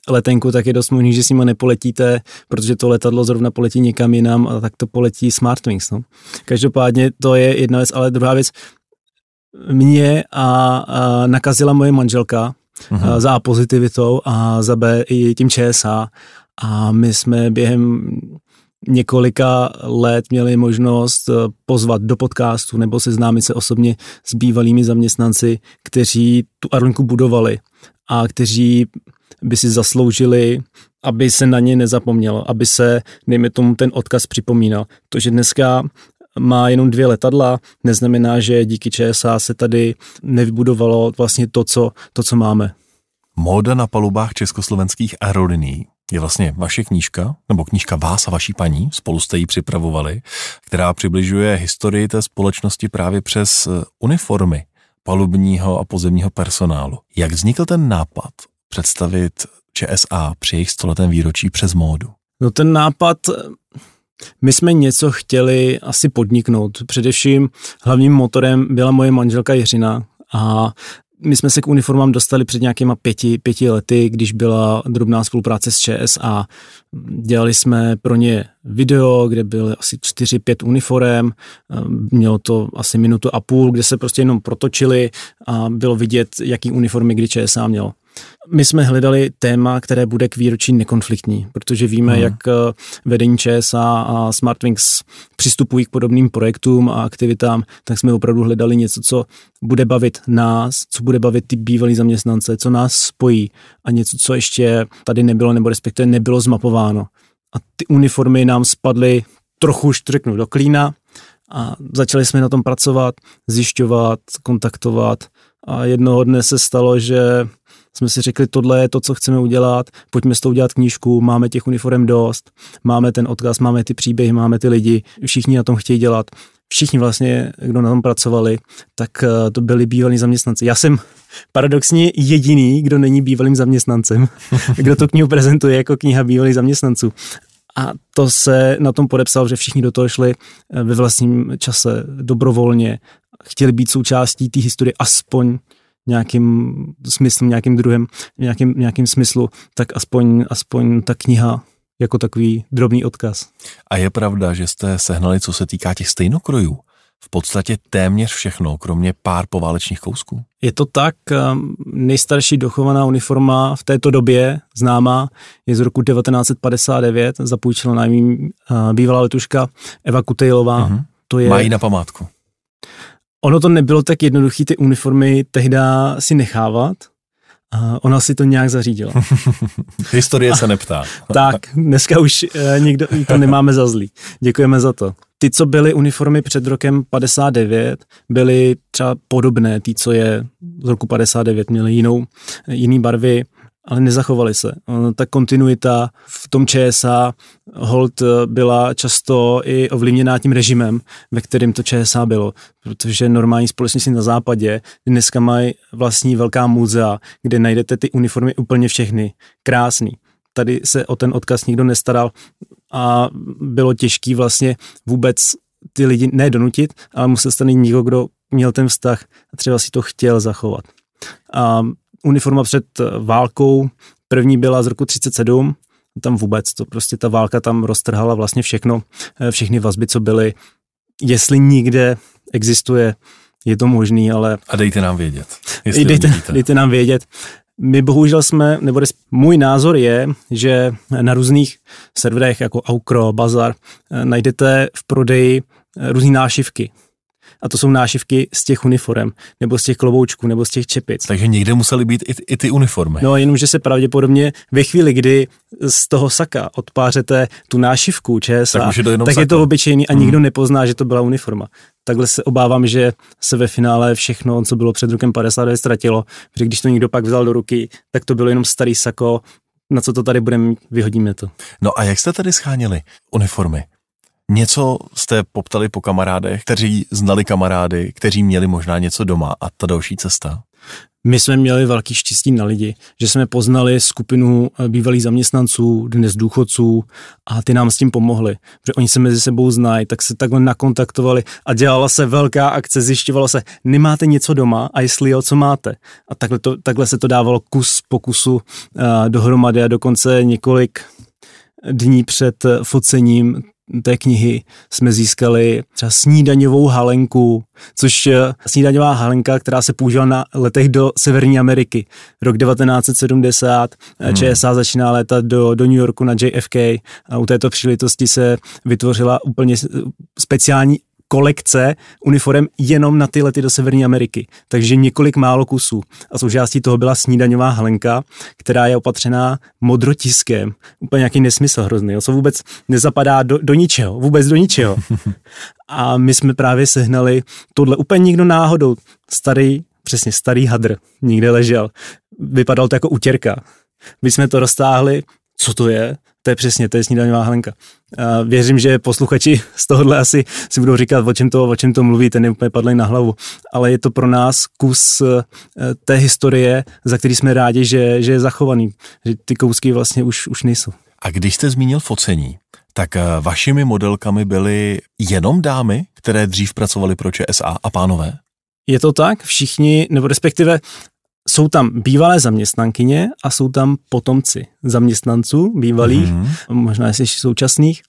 letenku, tak je dost možný, že s nimi nepoletíte, protože to letadlo zrovna poletí někam jinam a tak to poletí Smartwings. No. Každopádně to je jedna věc, ale druhá věc, mě a, a nakazila moje manželka uh-huh. za A pozitivitou a za B i tím ČSA a my jsme během několika let měli možnost e, pozvat do podcastu nebo seznámit se osobně s bývalými zaměstnanci, kteří tu Arlinku budovali a kteří by si zasloužili, aby se na ně nezapomnělo, aby se, dejme tomu, ten odkaz připomínal. To, že dneska má jenom dvě letadla, neznamená, že díky ČSA se tady nevybudovalo vlastně to, co, to, co máme. Móda na palubách československých aerolinií je vlastně vaše knížka, nebo knížka vás a vaší paní, spolu jste ji připravovali, která přibližuje historii té společnosti právě přes eh, uniformy palubního a pozemního personálu. Jak vznikl ten nápad představit ČSA při jejich stoletém výročí přes módu? No ten nápad my jsme něco chtěli asi podniknout. Především hlavním motorem byla moje manželka Jiřina a my jsme se k uniformám dostali před nějakýma pěti, pěti lety, když byla drobná spolupráce s ČS a dělali jsme pro ně video, kde byly asi čtyři, pět uniform, mělo to asi minutu a půl, kde se prostě jenom protočili a bylo vidět, jaký uniformy kdy ČSA měl. My jsme hledali téma, které bude k výročí nekonfliktní, protože víme, hmm. jak eh, vedení ČSA a Smartwings přistupují k podobným projektům a aktivitám, tak jsme opravdu hledali něco, co bude bavit nás, co bude bavit ty bývalí zaměstnance, co nás spojí a něco, co ještě tady nebylo nebo respektive nebylo zmapováno. A ty uniformy nám spadly trochu, už řeknu, do klína a začali jsme na tom pracovat, zjišťovat, kontaktovat a jednoho dne se stalo, že jsme si řekli, tohle je to, co chceme udělat, pojďme s tou udělat knížku, máme těch uniform dost, máme ten odkaz, máme ty příběhy, máme ty lidi, všichni na tom chtějí dělat. Všichni vlastně, kdo na tom pracovali, tak eh, to byli bývalí zaměstnanci. Já jsem paradoxně jediný, kdo není bývalým zaměstnancem, kdo to knihu prezentuje jako kniha bývalých zaměstnanců. A to se na tom podepsal, že všichni do toho šli eh, ve vlastním čase dobrovolně, chtěli být součástí té historie aspoň nějakým smyslem, nějakým druhem, nějakým, nějakým smyslu, tak aspoň, aspoň ta kniha jako takový drobný odkaz. A je pravda, že jste sehnali, co se týká těch stejnokrojů, v podstatě téměř všechno, kromě pár poválečných kousků? Je to tak, um, nejstarší dochovaná uniforma v této době známá je z roku 1959, zapůjčila nám bývalá letuška Eva Kutejlová. Mm-hmm. To je... Mají na památku. Ono to nebylo tak jednoduché ty uniformy tehdy si nechávat, a ona si to nějak zařídila. Historie se neptá. tak, dneska už e, nikdo to nemáme za zlý. Děkujeme za to. Ty, co byly uniformy před rokem 59, byly třeba podobné, ty, co je z roku 59, měly jinou, jiný barvy, ale nezachovali se. Ta kontinuita v tom ČSA hold byla často i ovlivněná tím režimem, ve kterém to ČSA bylo, protože normální společnosti na západě dneska mají vlastní velká muzea, kde najdete ty uniformy úplně všechny, krásný. Tady se o ten odkaz nikdo nestaral a bylo těžký vlastně vůbec ty lidi ne donutit, ale musel se někdo, kdo měl ten vztah a třeba si to chtěl zachovat. A uniforma před válkou, první byla z roku 37, tam vůbec, to prostě ta válka tam roztrhala vlastně všechno, eh, všechny vazby, co byly. Jestli nikde existuje, je to možný, ale... A dejte nám vědět. Dejte, dejte nám vědět. My bohužel jsme, nebo můj názor je, že na různých serverech jako Aukro, Bazar eh, najdete v prodeji eh, různé nášivky a to jsou nášivky z těch uniform, nebo z těch kloboučků, nebo z těch čepic. Takže někde musely být i, i ty uniformy. No, jenomže se pravděpodobně ve chvíli, kdy z toho saka odpářete tu nášivku ČSA, tak, je to, tak je to obyčejný a hmm. nikdo nepozná, že to byla uniforma. Takhle se obávám, že se ve finále všechno, co bylo před rokem 50, ztratilo, protože když to někdo pak vzal do ruky, tak to bylo jenom starý sako, na co to tady budeme vyhodíme to. No a jak jste tady scháněli uniformy? Něco jste poptali po kamarádech, kteří znali kamarády, kteří měli možná něco doma a ta další cesta? My jsme měli velký štěstí na lidi, že jsme poznali skupinu eh, bývalých zaměstnanců, dnes důchodců a ty nám s tím pomohli, protože oni se mezi sebou znají, tak se takhle nakontaktovali a dělala se velká akce, zjišťovalo se, nemáte něco doma a jestli jo, co máte. A takhle, to, takhle se to dávalo kus po kusu uh, dohromady a dokonce několik dní před eh, focením té knihy jsme získali třeba snídaňovou halenku, což snídaňová halenka, která se použila na letech do Severní Ameriky. Rok 1970 hmm. ČSA začíná létat do, do New Yorku na JFK a u této příležitosti se vytvořila úplně speciální kolekce uniform jenom na ty lety do Severní Ameriky. Takže několik málo kusů. A součástí toho byla snídaňová hlenka, která je opatřená modrotiskem. Úplně nějaký nesmysl hrozný, jo, co vůbec nezapadá do, do ničeho, vůbec do ničeho. A my jsme právě sehnali tohle úplně nikdo náhodou. Starý, přesně starý hadr, nikde ležel. Vypadal to jako utěrka. My jsme to roztáhli, co to je? To je přesně, to je snídaňová hlenka. A věřím, že posluchači z tohohle asi si budou říkat, o čem to, o čem to mluví, ten je úplně padlý na hlavu. Ale je to pro nás kus eh, té historie, za který jsme rádi, že, že je zachovaný. Že ty kousky vlastně už, už nejsou. A když jste zmínil focení, tak eh, vašimi modelkami byly jenom dámy, které dřív pracovaly pro ČSA a pánové? Je to tak, všichni, nebo respektive jsou tam bývalé zaměstnankyně a jsou tam potomci zaměstnanců bývalých, mm-hmm. možná jestli současných,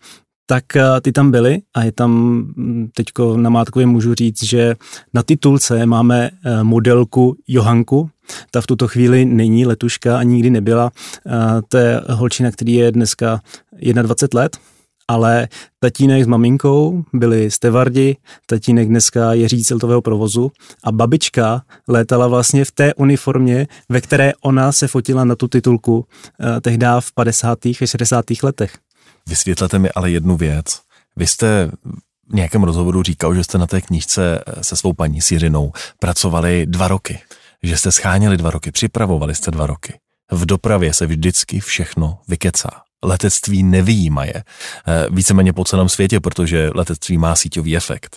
tak eh, ty tam byly a je tam, mm, teďko na Mátkově můžu říct, že na titulce máme eh, modelku Johanku, ta v tuto chvíli není letuška a nikdy nebyla. Eh, to je holčina, který je dneska 21 let, ale tatínek s maminkou byli stevardi, tatínek dneska je řiditel provozu a babička létala vlastně v té uniformě, ve které ona se fotila na tu titulku eh, tehdy v 50. a 60. letech. Vysvětlete mi ale jednu věc. Vy jste v nějakém rozhovoru říkal, že jste na té knížce eh, se svou paní Siřinou pracovali dva roky. Že jste scháněli dva roky, připravovali jste dva roky. V dopravě se vždycky všechno vykecá letectví nevýjímaje. Eh, víceméně po celém světě, protože letectví má síťový efekt.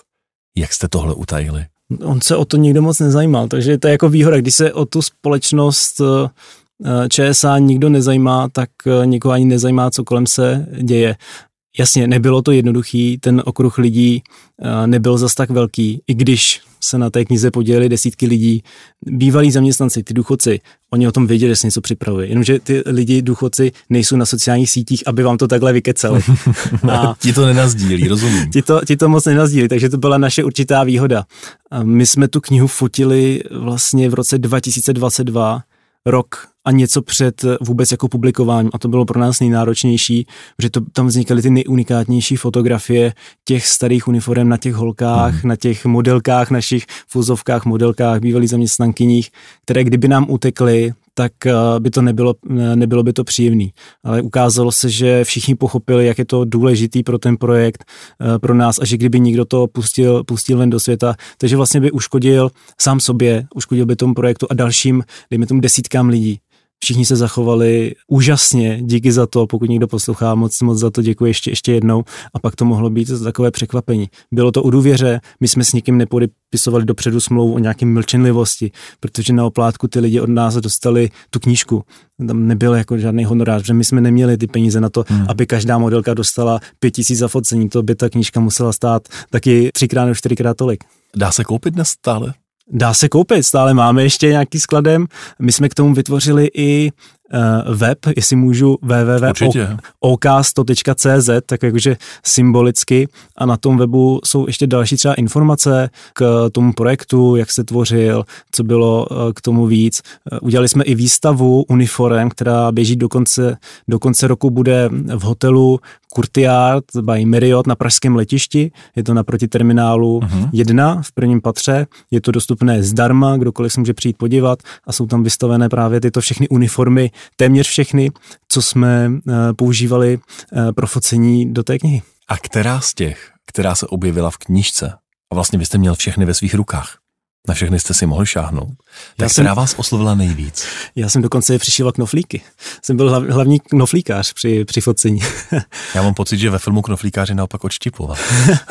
Jak jste tohle utajili? On se o to nikdo moc nezajímal, takže to je jako výhoda, když se o tu společnost eh, ČSA nikdo nezajímá, tak nikoho ani nezajímá, co kolem se děje. Jasně, nebylo to jednoduchý, ten okruh lidí nebyl zas tak velký, i když se na té knize podělili desítky lidí. Bývalí zaměstnanci, ty důchodci, oni o tom věděli, že se něco připravuje. Jenomže ty lidi, důchodci, nejsou na sociálních sítích, aby vám to takhle vykeceli. A ti to nenazdílí, rozumím. Ti to, ti to moc nenazdílí, takže to byla naše určitá výhoda. A my jsme tu knihu fotili vlastně v roce 2022, rok a něco před vůbec jako publikováním a to bylo pro nás nejnáročnější, protože to, tam vznikaly ty nejunikátnější fotografie těch starých uniform na těch holkách, hmm. na těch modelkách, našich fuzovkách, modelkách, bývalých zaměstnankyních, které kdyby nám utekly, tak eh, by to nebylo, eh, nebylo by to příjemný. Ale ukázalo se, že všichni pochopili, jak je to důležitý pro ten projekt, eh, pro nás a že kdyby někdo to pustil, pustil ven do světa, takže vlastně by uškodil sám sobě, uškodil by tomu projektu a dalším, dejme tomu desítkám lidí. Všichni se zachovali úžasně, díky za to, pokud někdo poslouchá, moc, moc za to děkuji ještě, ještě jednou. A pak to mohlo být takové překvapení. Bylo to u důvěře, my jsme s nikým nepodepisovali dopředu smlouvu o nějaké mlčenlivosti, protože na oplátku ty lidi od nás dostali tu knížku. Tam nebyl jako žádný honorář, že my jsme neměli ty peníze na to, hmm. aby každá modelka dostala pět tisíc za focení. To by ta knížka musela stát taky třikrát nebo čtyřikrát tolik. Dá se koupit dnes stále? Dá se koupit, stále máme ještě nějaký skladem. My jsme k tomu vytvořili i web, jestli můžu, www.okast.cz, tak jakože symbolicky. A na tom webu jsou ještě další třeba informace k tomu projektu, jak se tvořil, co bylo uh, k tomu víc. Uh, udělali jsme i výstavu uniform, která běží do konce, do konce roku, bude v hotelu Courtyard by Marriott na pražském letišti, je to naproti terminálu uh-huh. 1 v prvním patře, je to dostupné zdarma, kdokoliv se může přijít podívat. A jsou tam vystavené právě tyto všechny uniformy téměř všechny, co jsme uh, používali uh, pro focení do té knihy. A která z těch, která se objevila v knížce, a vlastně vy jste měl všechny ve svých rukách, na všechny jste si mohl šáhnout. Tak já která jsem, vás oslovila nejvíc? Já jsem dokonce přišíval knoflíky. Jsem byl hlav, hlavní knoflíkář při, při focení. já mám pocit, že ve filmu knoflíkáři naopak odštipoval.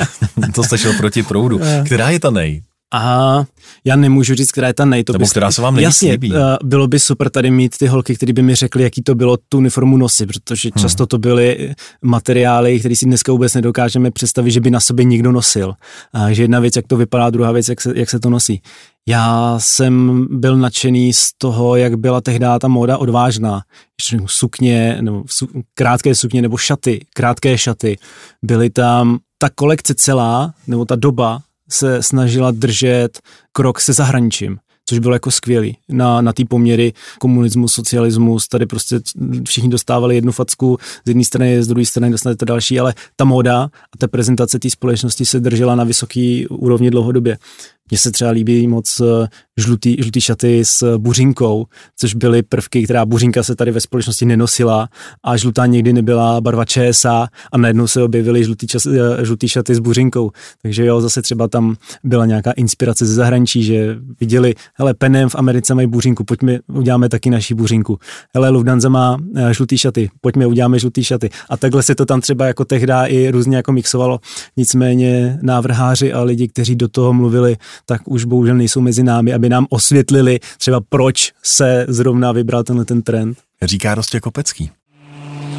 to stačilo proti proudu. Která je ta nej? A já nemůžu říct, která je ta nej. To Nebo by, která se vám nejvíc Jasně, líbí. Uh, bylo by super tady mít ty holky, které by mi řekly, jaký to bylo tu uniformu nosit, protože hmm. často to byly materiály, které si dneska vůbec nedokážeme představit, že by na sobě někdo nosil. Uh, že jedna věc, jak to vypadá, druhá věc, jak se, jak se to nosí. Já jsem byl nadšený z toho, jak byla tehdy ta móda odvážná. Sukně, nebo su, krátké sukně, nebo šaty, krátké šaty. Byly tam ta kolekce celá, nebo ta doba se snažila držet krok se zahraničím což bylo jako skvělý. Na, na ty poměry komunismus, socialismus, tady prostě všichni dostávali jednu facku, z jedné strany, z druhé strany dostanete další, ale ta moda a ta prezentace té společnosti se držela na vysoký úrovni dlouhodobě. Mně se třeba líbí moc eh, žlutý, žlutý šaty s buřinkou, což byly prvky, která buřinka se tady ve společnosti nenosila a žlutá nikdy nebyla barva ČSA a najednou se objevily žlutý, čas, eh, žlutý šaty s buřinkou. Takže jo, zase třeba tam byla nějaká inspirace ze zahraničí, že viděli, hele, Penem v Americe mají buřinku, pojďme, uděláme taky naší buřinku. Hele, Lufthansa má eh, žlutý šaty, pojďme, uděláme žlutý šaty. A takhle se to tam třeba jako tehdy i různě jako mixovalo. Nicméně návrháři a lidi, kteří do toho mluvili, tak už bohužel nejsou mezi námi, aby nám osvětlili třeba proč se zrovna vybral tenhle ten trend. Říká Rostě Kopecký.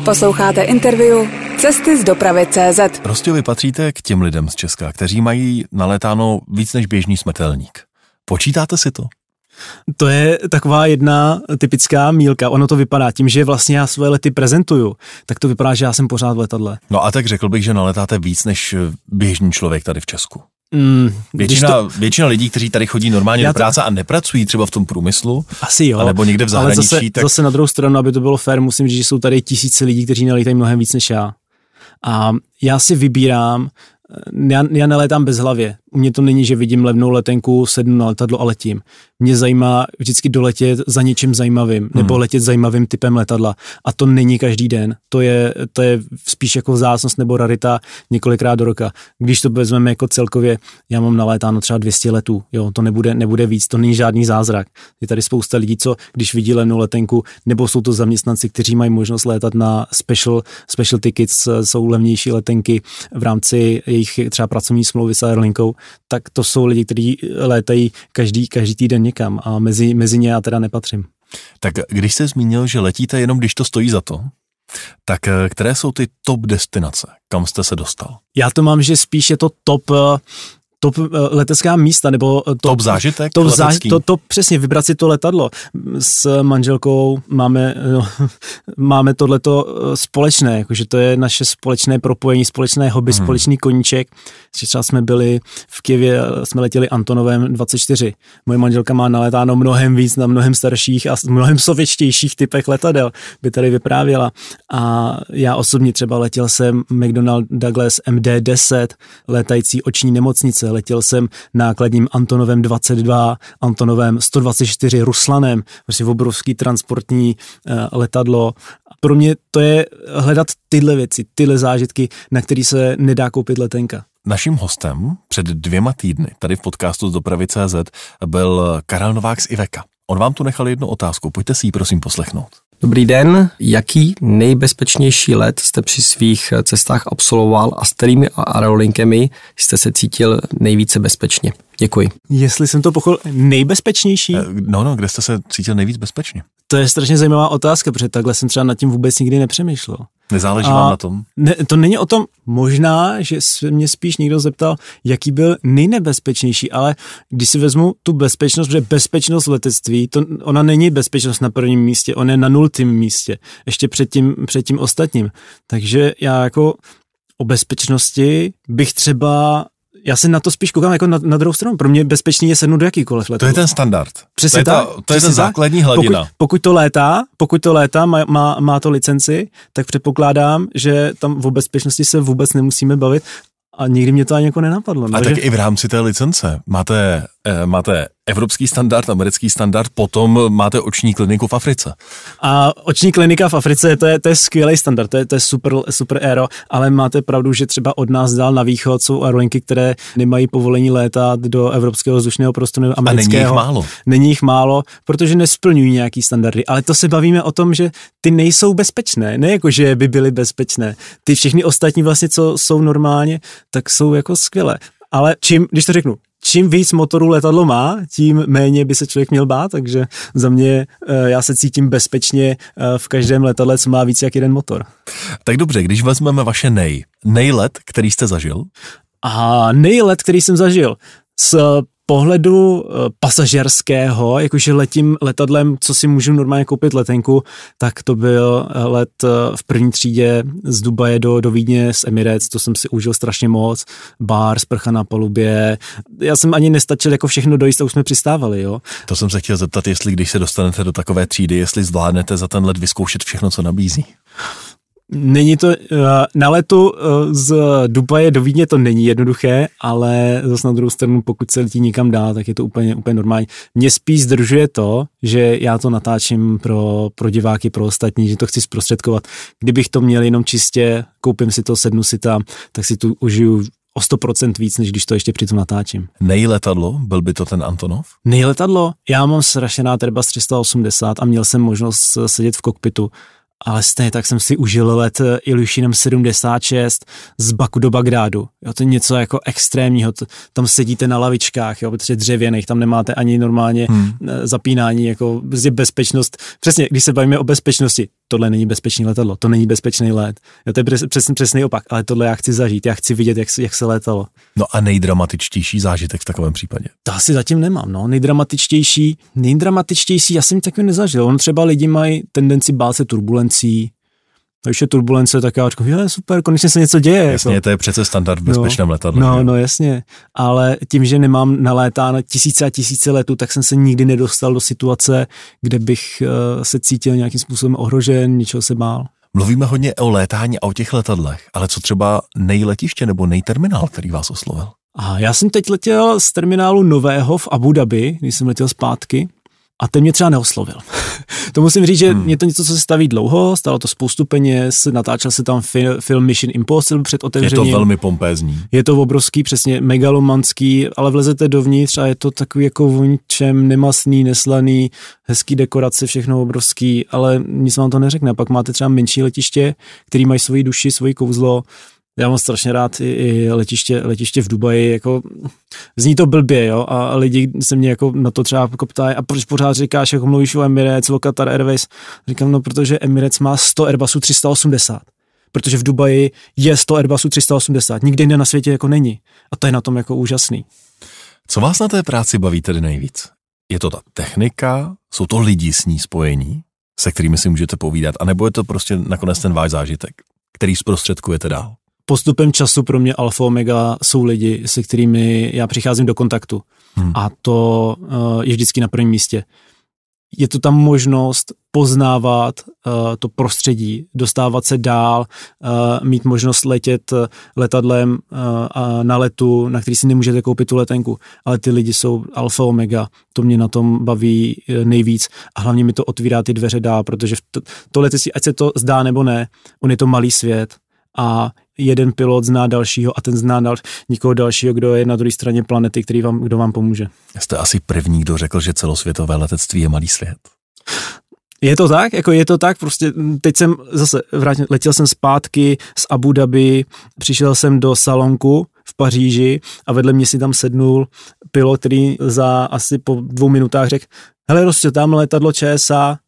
Posloucháte interview Cesty z dopravy CZ. Prostě vy patříte k těm lidem z Česka, kteří mají naletáno víc než běžný smrtelník. Počítáte si to? To je taková jedna typická mílka. Ono to vypadá tím, že vlastně já svoje lety prezentuju, tak to vypadá, že já jsem pořád v letadle. No a tak řekl bych, že naletáte víc než běžný člověk tady v Česku. Mm, většina, to... většina lidí, kteří tady chodí normálně Já do práce a nepracují třeba v tom průmyslu, asi jo, nebo někde v zahraničí. Ale zase, tak... zase na druhou stranu, aby to bylo fér, musím říct, že jsou tady tisíce lidí, kteří nalítají mnohem víc než já. A já si vybírám, já, já nelétám bez hlavě. U mě to není, že vidím levnou letenku, sednu na letadlo a letím. Mě zajímá vždycky doletět za něčím zajímavým, hmm. nebo letět zajímavým typem letadla. A to není každý den. To je, to je spíš jako vzácnost nebo rarita několikrát do roka. Když to vezmeme jako celkově, já mám nalétáno třeba 200 letů. Jo, to nebude, nebude víc, to není žádný zázrak. Je tady spousta lidí, co když vidí levnou letenku, nebo jsou to zaměstnanci, kteří mají možnost létat na special, special tickets, jsou levnější letenky v rámci jejich třeba pracovní smlouvy s Airlinkou, tak to jsou lidi, kteří létají každý, každý týden někam a mezi, mezi ně já teda nepatřím. Tak když jste zmínil, že letíte jenom, když to stojí za to, tak eh, které jsou ty top destinace, kam jste se dostal? Já to mám, že spíš je to top eh, top eh, letecká místa, nebo top, top zážitek top, zážitek, to, to, přesně, vybrat si to letadlo. S manželkou máme, no, máme tohleto eh, společné, jakože to je naše společné propojení, společné hobby, hmm. společný koníček. Třeba jsme byli v Kijevě, jsme letěli Antonovem 24. Moje manželka má naletáno mnohem víc na mnohem starších a mnohem sovětštějších typech letadel, by tady vyprávěla. A já osobně třeba letěl jsem McDonnell Douglas MD-10, létající oční nemocnice, letěl jsem nákladním Antonovem 22, Antonovem 124 Ruslanem, prostě obrovský transportní uh, letadlo. Pro mě to je hledat tyhle věci, tyhle zážitky, na který se nedá koupit letenka. Naším hostem před dvěma týdny tady v podcastu z dopravy CZ byl Karel Novák z Iveka. On vám tu nechal jednu otázku, pojďte si ji prosím poslechnout. Dobrý den, jaký nejbezpečnější let jste při svých cestách absolvoval a s kterými aerolinkemi jste se cítil nejvíce bezpečně? Děkuji. Jestli jsem to pochopil, nejbezpečnější? Eh, no, no, kde jste se cítil nejvíc bezpečně? To je strašně zajímavá otázka, protože takhle jsem třeba nad tím vůbec nikdy nepřemýšlel. Nezáleží a vám na tom? Ne, to není o tom, možná, že se mě spíš někdo zeptal, jaký byl nejnebezpečnější, ale když si vezmu tu bezpečnost, protože bezpečnost v letectví, to, ona není bezpečnost na prvním místě, ona je na nultým místě, ještě před tím, před tím ostatním. Takže já jako o bezpečnosti bych třeba já se na to spíš koukám jako na, na druhou stranu. Pro mě bezpečný je sednout do jakýkoliv letadla. To je ten standard. Přesně to je, ta, to je ten základní hladina. Pokud, pokud to létá, pokud to létá, má, má, má to licenci, tak předpokládám, že tam o bezpečnosti se vůbec nemusíme bavit a nikdy mě to ani jako nenapadlo. No, a tak že... i v rámci té licence máte, eh, máte evropský standard, americký standard, potom máte oční kliniku v Africe. A oční klinika v Africe, to je, to je skvělý standard, to je, to je super, super aero, ale máte pravdu, že třeba od nás dál na východ jsou aerolinky, které nemají povolení létat do evropského vzdušného prostoru amerického. A není jich málo. Není jich málo, protože nesplňují nějaký standardy, ale to se bavíme o tom, že ty nejsou bezpečné, ne jako, že by byly bezpečné. Ty všechny ostatní vlastně, co jsou normálně, tak jsou jako skvělé. Ale čím, když to řeknu, čím víc motorů letadlo má, tím méně by se člověk měl bát, takže za mě eh, já se cítím bezpečně eh, v každém letadle, co má víc jak jeden motor. Tak dobře, když vezmeme vaše nej, nejlet, který jste zažil? A nejlet, který jsem zažil, s pohledu eh, pasažerského, jakože letím letadlem, co si můžu normálně koupit letenku, tak to byl eh, let eh, v první třídě z Dubaje do, do Vídně z Emirates, to jsem si užil strašně moc, bar, sprcha na palubě, já jsem ani nestačil jako všechno dojít a už jsme přistávali, jo. To jsem se chtěl zeptat, jestli když se dostanete do takové třídy, jestli zvládnete za ten let vyzkoušet všechno, co nabízí. Není to, eh, na letu eh, z Dubaje do Vídně to není jednoduché, ale zase na druhou stranu, pokud se letí někam dál, tak je to úplně, úplně normální. Mě spíš zdržuje to, že já to natáčím pro, pro diváky, pro ostatní, že to chci zprostředkovat. Kdybych to měl jenom čistě, koupím si to, sednu si tam, tak si tu užiju o 100% víc, než když to ještě přitom natáčím. Nejletadlo, byl by to ten Antonov? Nejletadlo? Já mám strašně rád Airbus 380 a měl jsem možnost sedět v kokpitu ale stejně tak jsem si užil let eh, Ilyushinem 76 z Baku do Bagdádu. Jo, to je něco jako extrémního, to, tam sedíte na lavičkách, jo, protože dřevěných, tam nemáte ani normálně hmm. Eh, zapínání, jako bezpečnost. Přesně, když se bavíme o bezpečnosti, tohle není bezpečný letadlo, to není bezpečný let. Jo, to je přesně přesný opak, ale tohle já chci zažít, já chci vidět, jak, jak se létalo. No a nejdramatičtější zážitek v takovém případě? To asi zatím nemám, no. Nejdramatičtější, nejdramatičtější, já jsem taky nezažil. On třeba lidi mají tendenci bát se turbulencí, když je turbulence, tak já říkám, je super, konečně se něco děje. Jasně, jako. to je přece standard v bezpečném no, letadle. No, no, jasně, ale tím, že nemám nalétáno tisíce a tisíce letů, tak jsem se nikdy nedostal do situace, kde bych uh, se cítil nějakým způsobem ohrožen, něčeho se bál. Mluvíme hodně o létání a o těch letadlech, ale co třeba nejletiště nebo nejterminál, který vás oslovil? A já jsem teď letěl z terminálu nového v Abu Dhabi, když jsem letěl zpátky a ten mě třeba neoslovil. to musím říct, že hmm. je to něco, co se staví dlouho, stalo to spoustu peněz, natáčel se tam film, film Mission Impossible před otevřením. Je to velmi pompézní. Je to obrovský, přesně megalomanský, ale vlezete dovnitř a je to takový jako vončem, nemasný, neslaný, hezký dekorace, všechno obrovský, ale nic vám to neřekne. Pak máte třeba menší letiště, který mají svoji duši, svoji kouzlo, Já mám strašně rád i, i letiště, letiště v Dubaji, jako zní to blbě, jo, a lidi se mě jako na to třeba jako ptají, a proč pořád říkáš, jako mluvíš o Emirates, o Qatar Airways, říkám, no protože Emirates má 100 Airbusů 380, protože v Dubaji je 100 Airbusů 380, nikde jinde na světě jako není a to je na tom jako úžasný. Co vás na té práci baví tedy nejvíc? Je to ta technika, jsou to lidi s ní spojení, se kterými si můžete povídat, anebo je to prostě nakonec ten váš zážitek, který zprostředkujete dál? Postupem času pro mě alfa omega jsou lidi, se kterými já přicházím do kontaktu. Hmm. A to uh, je vždycky na prvním místě je to tam možnost poznávat uh, to prostředí, dostávat se dál, uh, mít možnost letět letadlem uh, na letu, na který si nemůžete koupit tu letenku, ale ty lidi jsou alfa omega, to mě na tom baví nejvíc a hlavně mi to otvírá ty dveře dál, protože to, to letectví, ať se to zdá nebo ne, on je to malý svět a jeden pilot zná dalšího a ten zná dal, nikoho dalšího, kdo je na druhé straně planety, který vám, kdo vám pomůže. Jste asi první, kdo řekl, že celosvětové letectví je malý svět. Je to tak, jako je to tak, prostě teď jsem zase vrátil, letěl jsem zpátky z Abu Dhabi, přišel jsem do salonku v Paříži a vedle mě si tam sednul pilot, který za asi po dvou minutách řekl, hele, prostě tam letadlo ČSA,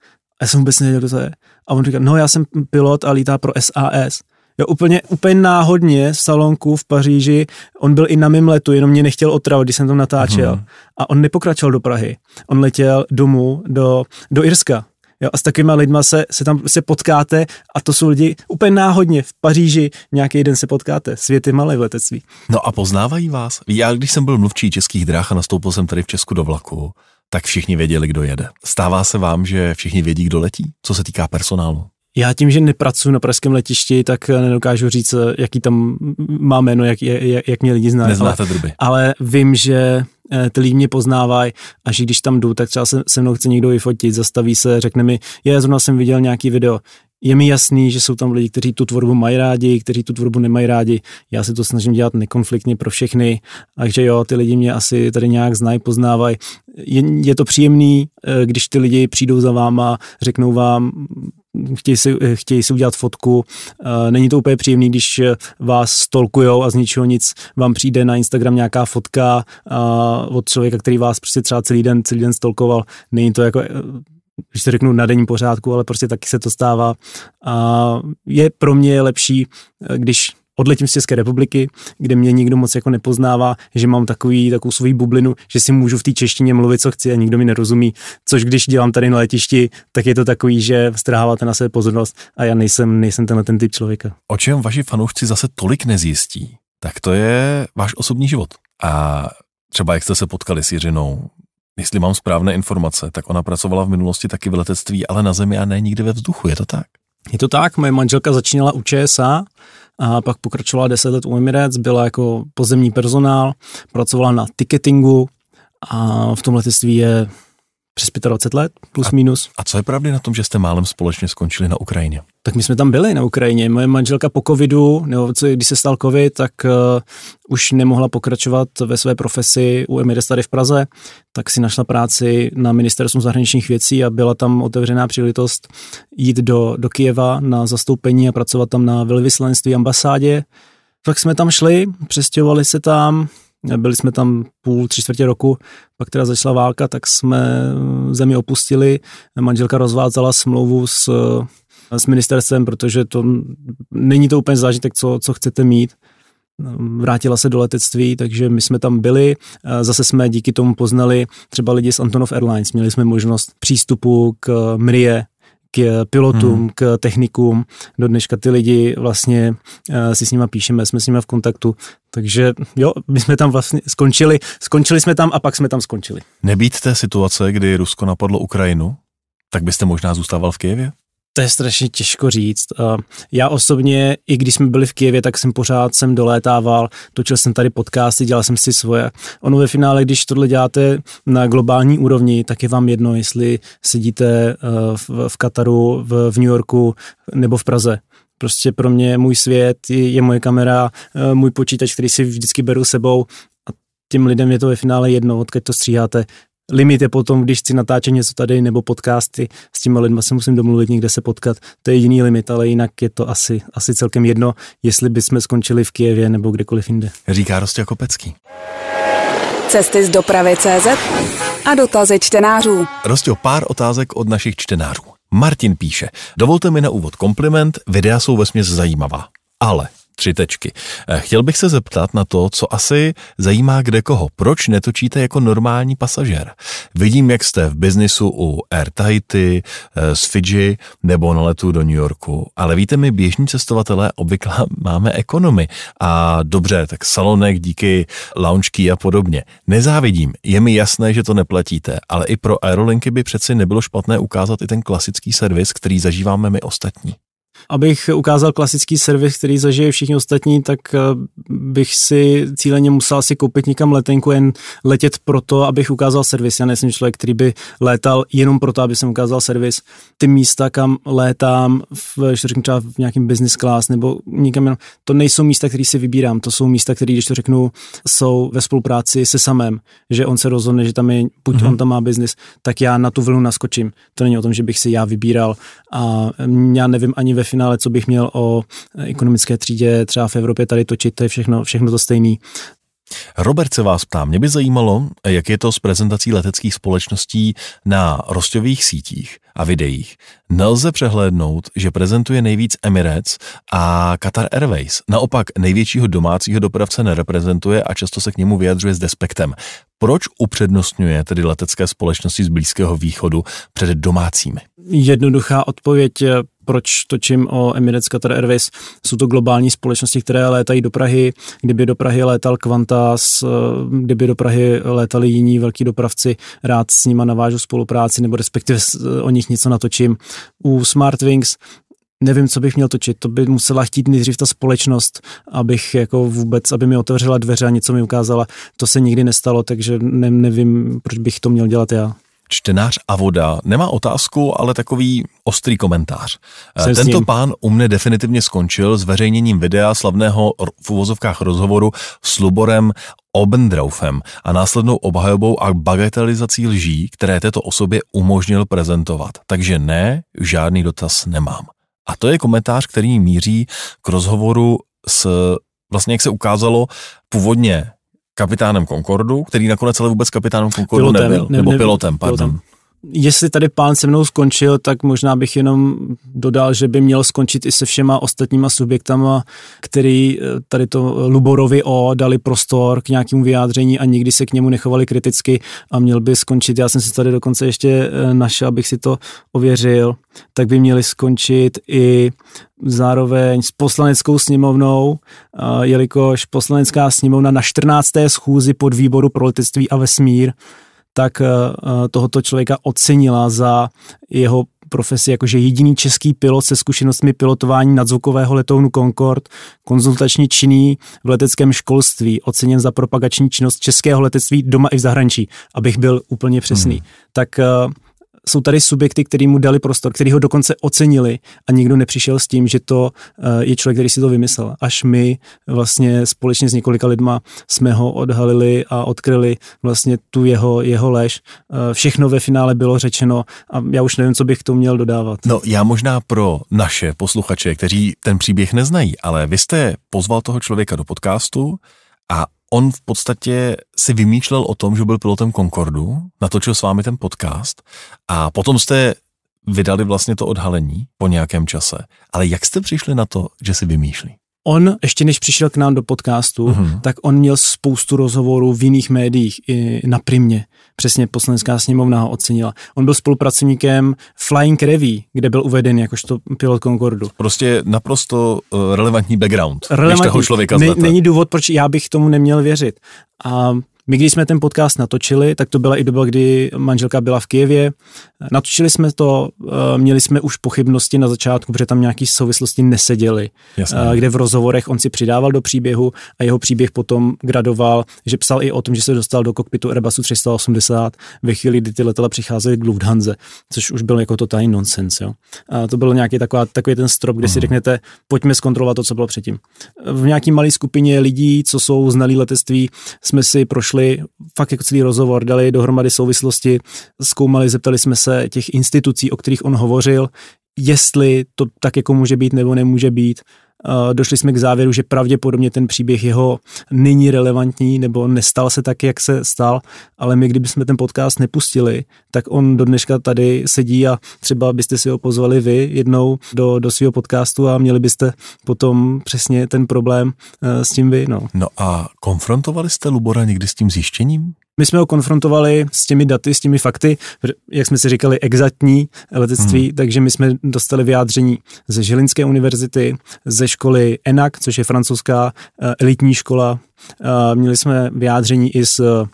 a já jsem vůbec nevěděl, kdo to je. A on říká, no já jsem pilot a lítá pro SAS. Jo, úplně, úplně náhodně v salonku v Paříži, on byl i na mém letu, jenom mě nechtěl otravit, když jsem tam natáčel. Uhum. A on nepokračoval do Prahy. On letěl domů do, do Irska. Jo, a s takovými lidma se, se tam se potkáte a to jsou lidi úplně náhodně v Paříži nějaký den se potkáte. Svět je malý v letectví. No a poznávají vás? Já, když jsem byl mluvčí českých dráh a nastoupil jsem tady v Česku do vlaku, tak všichni věděli, kdo jede. Stává se vám, že všichni vědí, kdo letí, co se týká personálu? Já tím, že nepracuji na pražském letišti, tak nedokážu říct, jaký tam má jméno, jak, jak, jak mě lidi znají. Neznáte ale, druby. Ale vím, že eh, ty lidi mě poznávají a že když tam jdu, tak třeba se, se mnou chce někdo vyfotit, zastaví se, řekne mi, je, zrovna jsem viděl nějaký video. Je mi jasný, že jsou tam lidi, kteří tu tvorbu mají rádi, kteří tu tvorbu nemají rádi. Já se to snažím dělat nekonfliktně pro všechny, takže jo, ty lidi mě asi tady nějak znají, poznávají. Je, je to příjemný, eh, když ty lidi přijdou za váma, řeknou vám, chtějí si, chtějí si udělat fotku. Eh, není to úplně příjemný, když vás stolkujou a z ničeho nic vám přijde na Instagram nějaká fotka eh, od člověka, který vás prostě třeba celý den, celý den stolkoval. Není to jako eh, když to řeknu na denní pořádku, ale prostě taky se to stává. A je pro mě lepší, když odletím z České republiky, kde mě nikdo moc jako nepoznává, že mám takový, takovou svou bublinu, že si můžu v té češtině mluvit, co chci a nikdo mi nerozumí. Což když dělám tady na letišti, tak je to takový, že strháváte na sebe pozornost a já nejsem, nejsem tenhle ten typ člověka. O čem vaši fanoušci zase tolik nezjistí, tak to je váš osobní život. A třeba jak jste se potkali s Jiřinou, jestli mám správné informace, tak ona pracovala v minulosti taky v letectví, ale na zemi a ne nikde ve vzduchu, je to tak? Je to tak, moje manželka začínala u ČSA a pak pokračovala 10 let u Emirates, byla jako pozemní personál, pracovala na ticketingu a v tom letectví je přes 25 let, plus a, minus. A co je pravdy na tom, že jste málem společně skončili na Ukrajině? Tak my jsme tam byli na Ukrajině. Moje manželka po covidu, nebo co, když se stal covid, tak uh, už nemohla pokračovat ve své profesi u Emirates tady v Praze, tak si našla práci na ministerstvu zahraničních věcí a byla tam otevřená příležitost jít do, do Kijeva na zastoupení a pracovat tam na velvyslanectví ambasádě. Tak jsme tam šli, přestěhovali se tam, byli jsme tam půl, tři čtvrtě roku, pak teda začala válka, tak jsme zemi opustili. Manželka rozvázala smlouvu s, s ministerstvem, protože to není to úplně zážitek, co, co chcete mít. Vrátila se do letectví, takže my jsme tam byli. Zase jsme díky tomu poznali třeba lidi z Antonov Airlines. Měli jsme možnost přístupu k Mrie, k pilotům, hmm. k technikům. Do dneška ty lidi vlastně uh, si s nima píšeme, jsme s nimi v kontaktu. Takže jo, my jsme tam vlastně skončili, skončili jsme tam a pak jsme tam skončili. Nebýt té situace, kdy Rusko napadlo Ukrajinu, tak byste možná zůstával v Kijevě? To je strašně těžko říct. Já osobně, i když jsme byli v Kijevě, tak jsem pořád sem dolétával, točil jsem tady podcasty, dělal jsem si svoje. Ono ve finále, když tohle děláte na globální úrovni, tak je vám jedno, jestli sedíte eh, v, Kataru, v, v New Yorku nebo v Praze. Prostě pro mě můj svět je, je moje kamera, eh, můj počítač, který si vždycky beru sebou a těm lidem je to ve finále jedno, odkud to stříháte limit je potom, když chci natáčet něco tady nebo podcasty, s těma lidma se musím domluvit někde se potkat. To je jediný limit, ale jinak je to asi, asi celkem jedno, jestli bychom skončili v Kijevě nebo kdekoliv jinde. Říká Rostě Kopecký. Cesty z dopravy CZ a dotazy čtenářů. Rostě pár otázek od našich čtenářů. Martin píše, dovolte mi na úvod kompliment, videa jsou vesměs zajímavá. Ale tři tečky. Eh, chtěl bych se zeptat na to, co asi zajímá kde koho. Proč netočíte jako normální pasažér? Vidím, jak jste v biznisu u Air Tahiti, eh, z Fidži nebo na letu do New Yorku. Ale víte, my běžní cestovatelé obvykle máme ekonomy. A dobře, tak salonek díky lounge a podobně. Nezávidím, je mi jasné, že to neplatíte, ale i pro aerolinky by přeci nebylo špatné ukázat i ten klasický servis, který zažíváme my ostatní. Abych ukázal klasický servis, který zažije všichni ostatní, tak eh, bych si cíleně musel si koupit někam letenku, jen letět proto, abych ukázal servis. Já nejsem člověk, který by létal jenom proto, aby jsem ukázal servis. Ty místa, kam létám, v, třeba v nějakém business class nebo někam jenom, to nejsou místa, které si vybírám. To jsou místa, které, když to řeknu, jsou ve spolupráci se samém, že on se rozhodne, že tam je, buď mm-hmm. on tam má biznis, tak já na tu vlnu naskočím. To není o tom, že bych si já vybíral a já nevím ani ve finále, co bych měl o ekonomické třídě třeba v Evropě tady točit, to je všechno, všechno to stejný. Robert se vás ptá, mě by zajímalo, jak je to s prezentací leteckých společností na rostových sítích a videích. Nelze přehlédnout, že prezentuje nejvíc Emirates a Qatar Airways. Naopak největšího domácího dopravce nereprezentuje a často se k němu vyjadřuje s despektem. Proč upřednostňuje tedy letecké společnosti z Blízkého východu před domácími? Jednoduchá odpověď proč točím o Emirates Qatar Airways. Jsou to globální společnosti, které létají do Prahy. Kdyby do Prahy létal Qantas, eh, kdyby do Prahy létali jiní velký dopravci, rád s nima navážu spolupráci nebo respektive o nich něco natočím. U Smartwings nevím, co bych měl točit. To by musela chtít nejdřív ta společnost, abych jako vůbec, aby mi otevřela dveře a něco mi ukázala. To se nikdy nestalo, takže ne, nevím, proč bych to měl dělat já čtenář a voda nemá otázku, ale takový ostrý komentář. Jsem Tento pán u mne definitivně skončil zveřejněním videa slavného v uvozovkách rozhovoru s Luborem Obendraufem a následnou obhajobou a bagatelizací lží, které této osobě umožnil prezentovat. Takže ne, žádný dotaz nemám. A to je komentář, který míří k rozhovoru s, vlastně jak se ukázalo, původně kapitánem Concordu, který nakonec ale vůbec kapitánem Concordu pilotem, nebyl, ne, nebo ne, pilotem, pardon. Pilotem. Jestli tady pán se mnou skončil, tak možná bych jenom dodal, že by měl skončit i se všema ostatníma subjektama, který eh, tady to Luborovi O dali prostor k nějakému vyjádření a nikdy se k němu nechovali kriticky a měl by skončit, já jsem si tady dokonce ještě eh, našel, abych si to ověřil, tak by měli skončit i zároveň s poslaneckou sněmovnou, jelikož poslanecká sněmovna na 14. schůzi pod výboru pro letectví a vesmír tak tohoto člověka ocenila za jeho profesi jakože jediný český pilot se zkušenostmi pilotování nadzvukového letounu Concorde, konzultačně činný v leteckém školství, oceněn za propagační činnost českého letectví doma i v zahraničí, abych byl úplně přesný. Hmm. Tak jsou tady subjekty, který mu dali prostor, který ho dokonce ocenili a nikdo nepřišel s tím, že to eh, je člověk, který si to vymyslel. Až my vlastně společně s několika lidma jsme ho odhalili a odkryli vlastně tu jeho, jeho lež. Eh, všechno ve finále bylo řečeno a já už nevím, co bych to měl dodávat. No já možná pro naše posluchače, kteří ten příběh neznají, ale vy jste pozval toho člověka do podcastu a on v podstatě si vymýšlel o tom, že byl pilotem Concordu, natočil s vámi ten podcast a potom jste vydali vlastně to odhalení po nějakém čase. Ale jak jste přišli na to, že si vymýšlí? On, ještě než přišel k nám do podcastu, uh-huh. tak on měl spoustu rozhovorů v jiných médiích, i na Primě. Přesně poslanecká sněmovna ho ocenila. On byl spolupracovníkem Flying Revy, kde byl uveden jakožto pilot Concordu. Prostě naprosto uh, relevantní background, relevantní. toho člověka ne, Není důvod, proč já bych tomu neměl věřit. A my, když jsme ten podcast natočili, tak to byla i doba, kdy manželka byla v Kijevě. Natočili jsme to, eh, měli jsme už pochybnosti na začátku, protože tam nějaký souvislosti neseděly, Jasně. Eh, kde v rozhovorech on si přidával do příběhu a jeho příběh potom gradoval, že psal i o tom, že se dostal do kokpitu Airbusu 380 ve chvíli, kdy ty letadla přicházely k Lufthansa, což už byl jako totální nonsens. Jo. A to byl nějaký taková, takový ten strop, kde si mhm. řeknete, pojďme zkontrolovat to, co bylo předtím. V nějaký malé skupině lidí, co jsou znalí letectví, jsme si prošli sešli fakt jako celý rozhovor, dali dohromady souvislosti, zkoumali, zeptali jsme se těch institucí, o kterých on hovořil, jestli to tak jako může být nebo nemůže být. Došli jsme k závěru, že pravděpodobně ten příběh jeho není relevantní nebo nestal se tak, jak se stal, ale my, kdybychom ten podcast nepustili, tak on do dneška tady sedí a třeba byste si ho pozvali vy jednou do, do svého podcastu a měli byste potom přesně ten problém eh, s tím vy. No. no a konfrontovali jste Lubora někdy s tím zjištěním? My jsme ho konfrontovali s těmi daty, s těmi fakty, jak jsme si říkali, exaktní letectví, hmm. takže my jsme dostali vyjádření ze Žilinské univerzity, ze školy ENAC, což je francouzská uh, elitní škola. Uh, měli jsme vyjádření i z uh,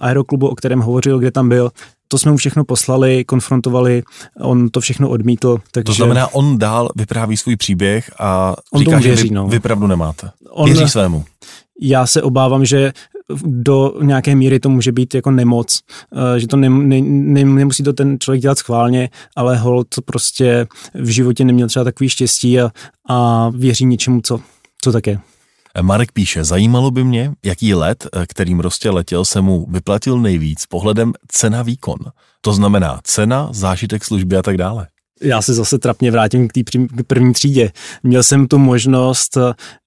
aeroklubu, o kterém hovořil, kde tam byl. To jsme mu všechno poslali, konfrontovali, on to všechno odmítl. Takže... To znamená, on dál vypráví svůj příběh a on říká, věří, že vy, no. vy pravdu nemáte. On, věří svému. Já se obávám, že do nějaké míry to může být jako nemoc, eh, že to ne, ne, ne, nemusí to ten člověk dělat schválně, ale hold prostě v životě neměl třeba takový štěstí a, a věří něčemu, co, co tak je. Marek píše, zajímalo by mě, jaký let, eh, kterým prostě letěl, se mu vyplatil nejvíc pohledem cena výkon. To znamená cena, zážitek služby a tak dále já se zase trapně vrátím k té první třídě. Měl jsem tu možnost,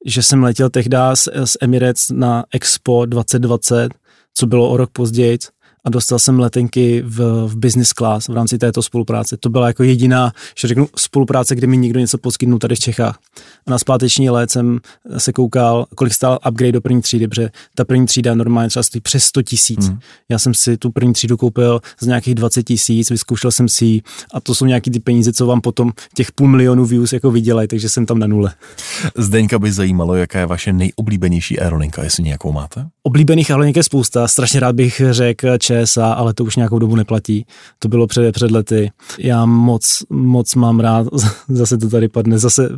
že jsem letěl tehdy z, z Emirates na Expo 2020, co bylo o rok později a dostal jsem letenky v, v business class v rámci této spolupráce. To byla jako jediná, že řeknu, spolupráce, kde mi někdo něco poskytnul tady v Čechách. A na zpáteční let jsem se koukal, kolik stál upgrade do první třídy, protože ta první třída normálně třeba stojí přes 100 tisíc. Hmm. Já jsem si tu první třídu koupil z nějakých 20 tisíc, vyzkoušel jsem si a to jsou nějaký ty peníze, co vám potom těch půl milionu views jako vydělají, takže jsem tam na nule. Zdeňka by zajímalo, jaká je vaše nejoblíbenější aerolinka, jestli nějakou máte? Oblíbených aerolinek je spousta, strašně rád bych řekl ČSA, ale to už nějakou dobu neplatí. To bylo před, před lety. Já moc, moc mám rád, zase to tady padne, zase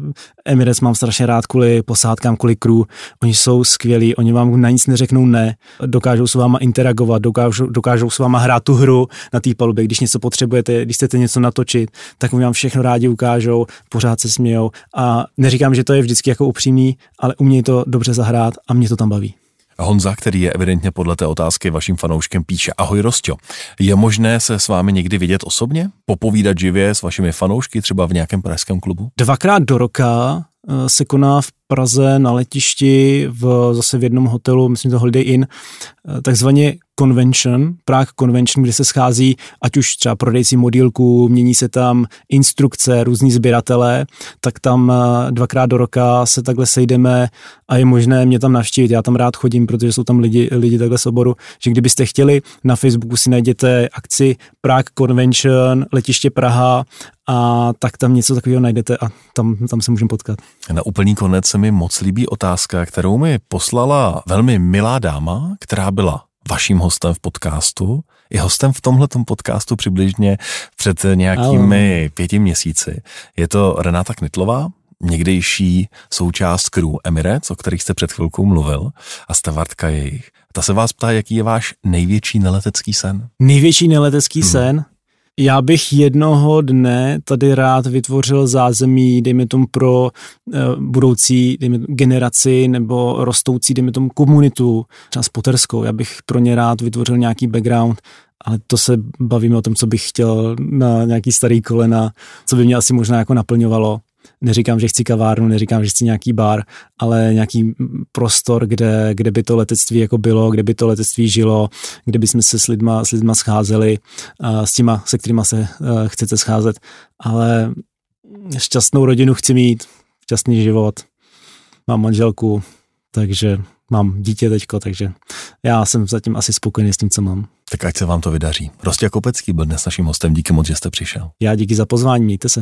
Emirates mám strašně rád kvůli posádkám, kvůli crew. Oni jsou skvělí, oni vám na nic neřeknou ne, dokážou s váma interagovat, dokážou, dokážou s váma hrát tu hru na té palubě, když něco potřebujete, když chcete něco natočit, tak oni vám všechno rádi ukážou, pořád se smějou a neříkám, že to je vždycky jako upřímný, ale umějí to dobře zahrát a mě to tam baví. Honza, který je evidentně podle té otázky vaším fanouškem, píše Ahoj Rostio, je možné se s vámi někdy vidět osobně? Popovídat živě s vašimi fanoušky, třeba v nějakém pražském klubu? Dvakrát do roka se koná v Praze na letišti v, zase v jednom hotelu, myslím to Holiday Inn, eh, takzvaně convention, Prague convention, kde se schází ať už třeba prodejci modílků, mění se tam instrukce, různí sběratelé, tak tam eh, dvakrát do roka se takhle sejdeme a je možné mě tam navštívit. Já tam rád chodím, protože jsou tam lidi, lidi takhle z oboru, že kdybyste chtěli, na Facebooku si najděte akci Prague Convention, letiště Praha a tak tam něco takového najdete a tam, tam se můžeme potkat. Na úplný konec se mi moc líbí otázka, kterou mi poslala velmi milá dáma, která byla vaším hostem v podcastu. Je hostem v tomhletom podcastu přibližně před nějakými Ahoj. pěti měsíci. Je to Renáta Knitlová, někdejší součást crew Emirates, o kterých jste před chvilkou mluvil, a stevardka jejich. Ta se vás ptá, jaký je váš největší neletecký sen? Největší neletecký hmm. sen? Já bych jednoho dne tady rád vytvořil zázemí, dejme tomu pro uh, budoucí dejme, generaci nebo rostoucí, dejme tomu komunitu, třeba spoterskou. Já bych pro ně rád vytvořil nějaký background, ale to se bavíme o tom, co bych chtěl na nějaký starý kolena, co by mě asi možná jako naplňovalo. Neříkám, že chci kavárnu, neříkám, že chci nějaký bar, ale nějaký prostor, kde, kde by to letectví jako bylo, kde by to letectví žilo, kde by jsme se s lidma, s lidma scházeli, s těma, se kterými se uh, chcete scházet. Ale šťastnou rodinu chci mít, šťastný život, mám manželku, takže mám dítě teďko, takže já jsem zatím asi spokojený s tím, co mám. Tak ať se vám to vydaří. Rostě Kopecký byl dnes naším hostem, díky moc, že jste přišel. Já díky za pozvání, mějte se.